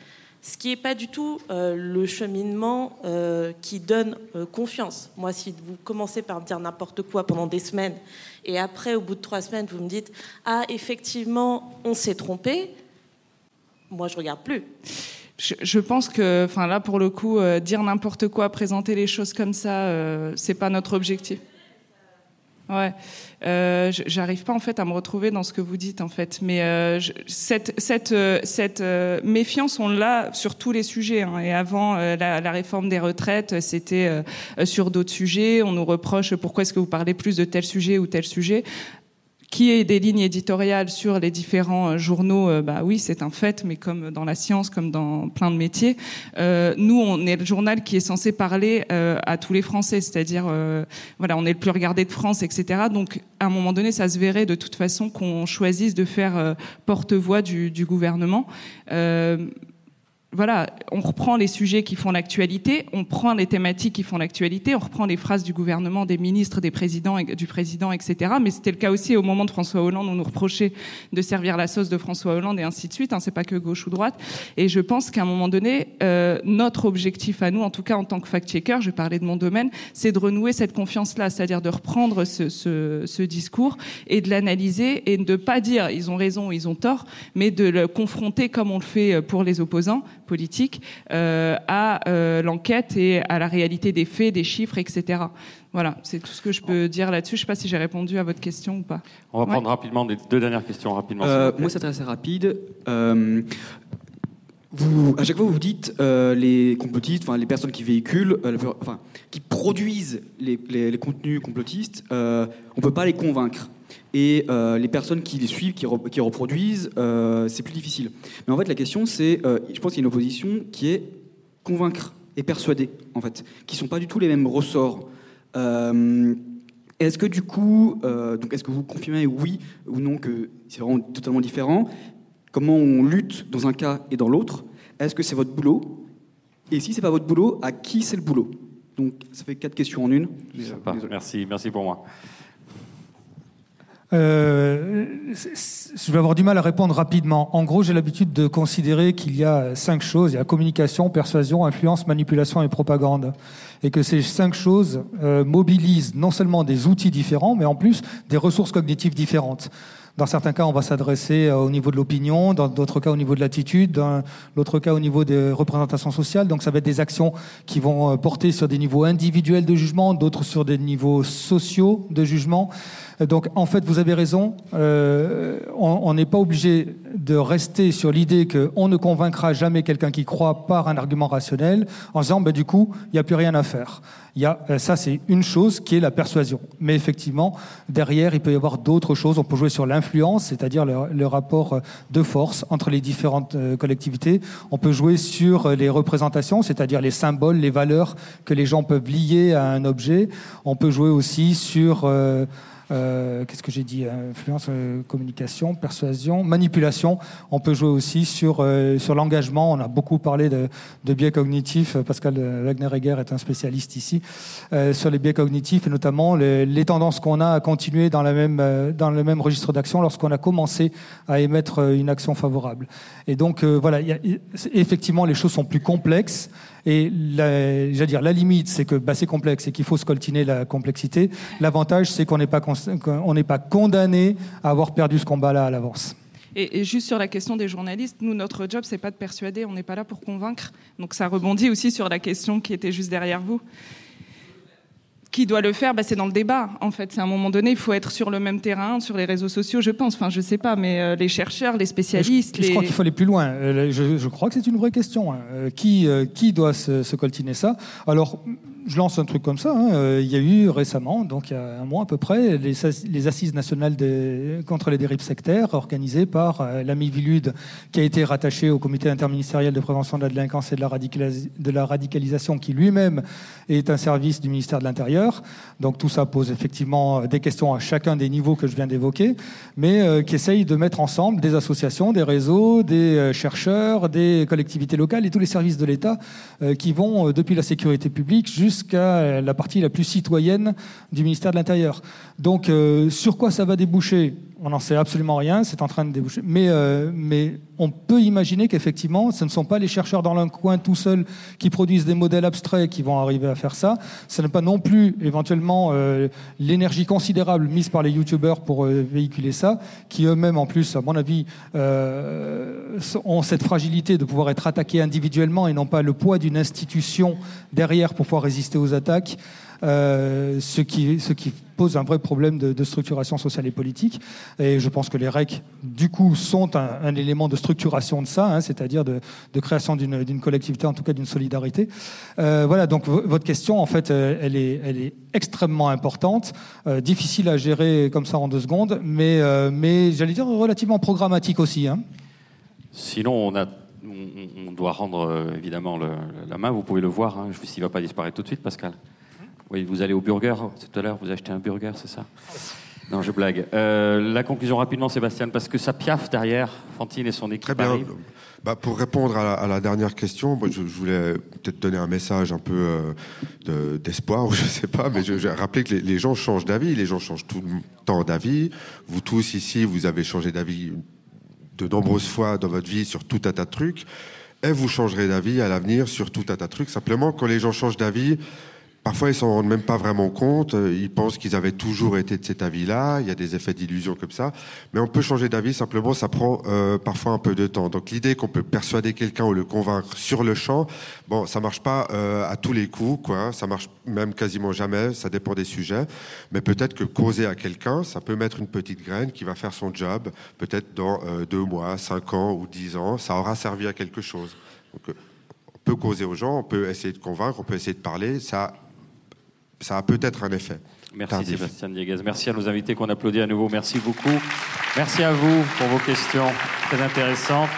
Ce qui n'est pas du tout euh, le cheminement euh, qui donne euh, confiance. Moi, si vous commencez par dire n'importe quoi pendant des semaines, et après, au bout de trois semaines, vous me dites Ah, effectivement, on s'est trompé, moi, je regarde plus. Je, pense que, enfin là, pour le coup, dire n'importe quoi, présenter les choses comme ça, c'est pas notre objectif. Ouais, euh, j'arrive pas en fait à me retrouver dans ce que vous dites en fait, mais euh, cette cette euh, cette euh, méfiance on l'a sur tous les sujets. Hein. Et avant la, la, réforme des retraites, c'était sur d'autres sujets. On nous reproche pourquoi est-ce que vous parlez plus de tel sujet ou tel sujet qui ait des lignes éditoriales sur les différents euh, journaux, euh, bah oui, c'est un fait, mais comme dans la science, comme dans plein de métiers, euh, nous, on est le journal qui est censé parler euh, à tous les Français, c'est-à-dire, euh, voilà, on est le plus regardé de France, etc. Donc, à un moment donné, ça se verrait de toute façon qu'on choisisse de faire porte-voix du, du, gouvernement voilà, on reprend les sujets qui font l'actualité, on prend les thématiques qui font l'actualité, on reprend les phrases du gouvernement, des ministres, des présidents, du président, etc. Mais c'était le cas aussi au moment de François Hollande, on nous reprochait de servir la sauce de François Hollande et ainsi de suite. Hein, c'est pas que gauche ou droite. Et je pense qu'à un moment donné, euh, notre objectif à nous, en tout cas en tant que fact-checker, je parler de mon domaine, c'est de renouer cette confiance-là, c'est-à-dire de reprendre ce, ce, ce discours et de l'analyser et de pas dire ils ont raison ou ils ont tort, mais de le confronter comme on le fait pour les opposants politique euh, à euh, l'enquête et à la réalité des faits, des chiffres, etc. Voilà, c'est tout ce que je peux dire là-dessus. Je ne sais pas si j'ai répondu à votre question ou pas. On va prendre rapidement des deux dernières questions rapidement. Euh, moi, c'est assez rapide. Vous, à chaque fois, vous dites les complotistes, enfin les personnes qui véhiculent, enfin qui produisent les, les, les contenus complotistes, on ne peut pas les convaincre. Et euh, les personnes qui les suivent, qui, qui reproduisent, euh, c'est plus difficile. Mais en fait, la question, c'est, euh, je pense qu'il y a une opposition qui est convaincre et persuader, en fait, qui sont pas du tout les mêmes ressorts. est-ce que du coup, donc est-ce que vous confirmez oui ou non que c'est vraiment totalement différent? Comment on lutte dans un cas et dans l'autre? Est-ce que c'est votre boulot? Et si c'est pas votre boulot, à qui c'est le boulot? Donc ça fait quatre questions en une. Merci, merci pour moi. Euh, je vais avoir du mal à répondre rapidement. En gros, j'ai l'habitude de considérer qu'il y a cinq choses. Il y a communication, persuasion, influence, manipulation et propagande. Et que ces cinq choses euh, mobilisent non seulement des outils différents, mais en plus des ressources cognitives différentes. Dans certains cas, on va s'adresser euh, au niveau de l'opinion, dans d'autres cas au niveau de l'attitude, dans l'autre cas au niveau des représentations sociales. Donc ça va être des actions qui vont euh, porter sur des niveaux individuels de jugement, d'autres sur des niveaux sociaux de jugement. Donc en fait, vous avez raison, euh, on n'est pas obligé de rester sur l'idée qu'on ne convaincra jamais quelqu'un qui croit par un argument rationnel en disant ben, du coup, il n'y a plus rien à faire. Il y a, euh, ça, c'est une chose qui est la persuasion. Mais effectivement, derrière, il peut y avoir d'autres choses. On peut jouer sur l'influence, c'est-à-dire le, rapport de force entre les différentes euh, collectivités. On peut jouer sur les représentations, c'est-à-dire les symboles, les valeurs que les gens peuvent lier à un objet. On peut jouer aussi sur... Euh, euh, qu'est-ce que j'ai dit Influence, euh, communication, persuasion, manipulation. On peut jouer aussi sur, euh, sur l'engagement. On a beaucoup parlé de, de biais cognitifs. Pascal Wagner-Egger est un spécialiste ici. sur les biais cognitifs et notamment les, les tendances qu'on a à continuer dans, la même, dans le même registre d'action lorsqu'on a commencé à émettre une action favorable. Et donc, voilà, effectivement, les choses sont plus complexes. Et la, dire, la limite, c'est que bah, c'est complexe et qu'il faut scoltiner la complexité. L'avantage, c'est qu'on n'est pas, pas condamné à avoir perdu ce combat-là à l'avance. Et, juste sur la question des journalistes, nous, notre job, c'est pas de persuader, on n'est pas là pour convaincre. Donc ça rebondit aussi sur la question qui était juste derrière vous qui doit le faire bah, C'est dans le débat, en fait. C'est à un moment donné, il faut être sur le même terrain, sur les réseaux sociaux, je pense. Enfin, je sais pas, mais euh, les chercheurs, les spécialistes. Je, crois qu'il faut aller plus loin. Euh, je, crois que c'est une vraie question. Hein. Euh, qui, qui doit se, se coltiner ça? Alors, je lance un truc comme ça. hein. Euh, Il y a eu récemment, donc il y a un mois à peu près, les, assises nationales contre les dérives sectaires organisées par euh, l'ami Vilude, qui a été rattaché au comité interministériel de prévention de la délinquance et de la, radicalisation, qui lui-même est un service du ministère de l'Intérieur. Donc tout ça pose effectivement des questions à chacun des niveaux que je viens d'évoquer, mais euh, qui essaye de mettre ensemble des associations, des réseaux, des euh, chercheurs, des collectivités locales et tous les services de l'État euh, qui vont euh, depuis la sécurité publique jusqu'à euh, la partie la plus citoyenne du ministère de l'Intérieur. Donc euh, sur quoi ça va déboucher? On n'en sait absolument rien, c'est en train de déboucher. Mais, euh, mais on peut imaginer qu'effectivement, ce ne sont pas les chercheurs dans leur coin tout seuls qui produisent des modèles abstraits qui vont arriver à faire ça. Ce n'est pas non plus éventuellement euh, l'énergie considérable mise par les youtubeurs pour euh, véhiculer ça, qui eux-mêmes en plus, à mon avis, euh, ont cette fragilité de pouvoir être attaqués individuellement et non pas le poids d'une institution derrière pour pouvoir résister aux attaques. Euh, ce, qui, pose un vrai problème de, structuration sociale et politique. Et je pense que les REC, du coup, sont un, élément de structuration de ça, hein, c'est-à-dire de, création d'une collectivité, en tout cas d'une solidarité. Euh, voilà, donc votre question, en fait, euh, elle est, extrêmement importante, difficile à gérer comme ça en deux secondes, mais, j'allais dire relativement programmatique aussi. Hein. Sinon, on, doit rendre évidemment la main. Vous pouvez le voir. Hein. Je- ne va pas disparaître tout de suite, Pascal. Oui, vous allez au burger tout à l'heure. Vous achetez un burger, c'est ça? Non, je blague. Euh, la conclusion rapidement, Sébastien, parce que ça piaffe derrière. Fantine et son équipe Très bien. Bah, pour répondre à la, à la dernière question, moi, je, je voulais peut-être donner un message un peu euh, de- d'espoir, ou je sais pas, mais je, je rappeler que les, les gens changent d'avis, les gens changent tout le temps d'avis. Vous tous ici, vous avez changé d'avis de nombreuses fois dans votre vie sur tout un tas de trucs, et vous changerez d'avis à l'avenir sur tout un tas de trucs. Simplement, quand les gens changent d'avis, Parfois, ils s'en rendent même pas vraiment compte. euh, Ils pensent qu'ils avaient toujours été de cet avis-là. Il y a des effets d'illusion comme ça. Mais on peut changer d'avis. Simplement, ça prend euh, parfois un peu de temps. Donc, l'idée qu'on peut persuader quelqu'un ou le convaincre sur le champ, bon, ça marche pas euh, à tous les coups, quoi. hein. Ça marche même quasiment jamais. Ça dépend des sujets. Mais peut-être que causer à quelqu'un, ça peut mettre une petite graine qui va faire son job. Peut-être dans deux mois, cinq ans ou dix ans, ça aura servi à quelque chose. On peut causer aux gens, on peut essayer de convaincre, on peut essayer de parler. Ça, ça a peut-être un effet. Merci. Sébastien Dieguez. Merci à nos invités qu'on applaudit à nouveau. Merci beaucoup. Merci à vous pour vos questions très intéressantes.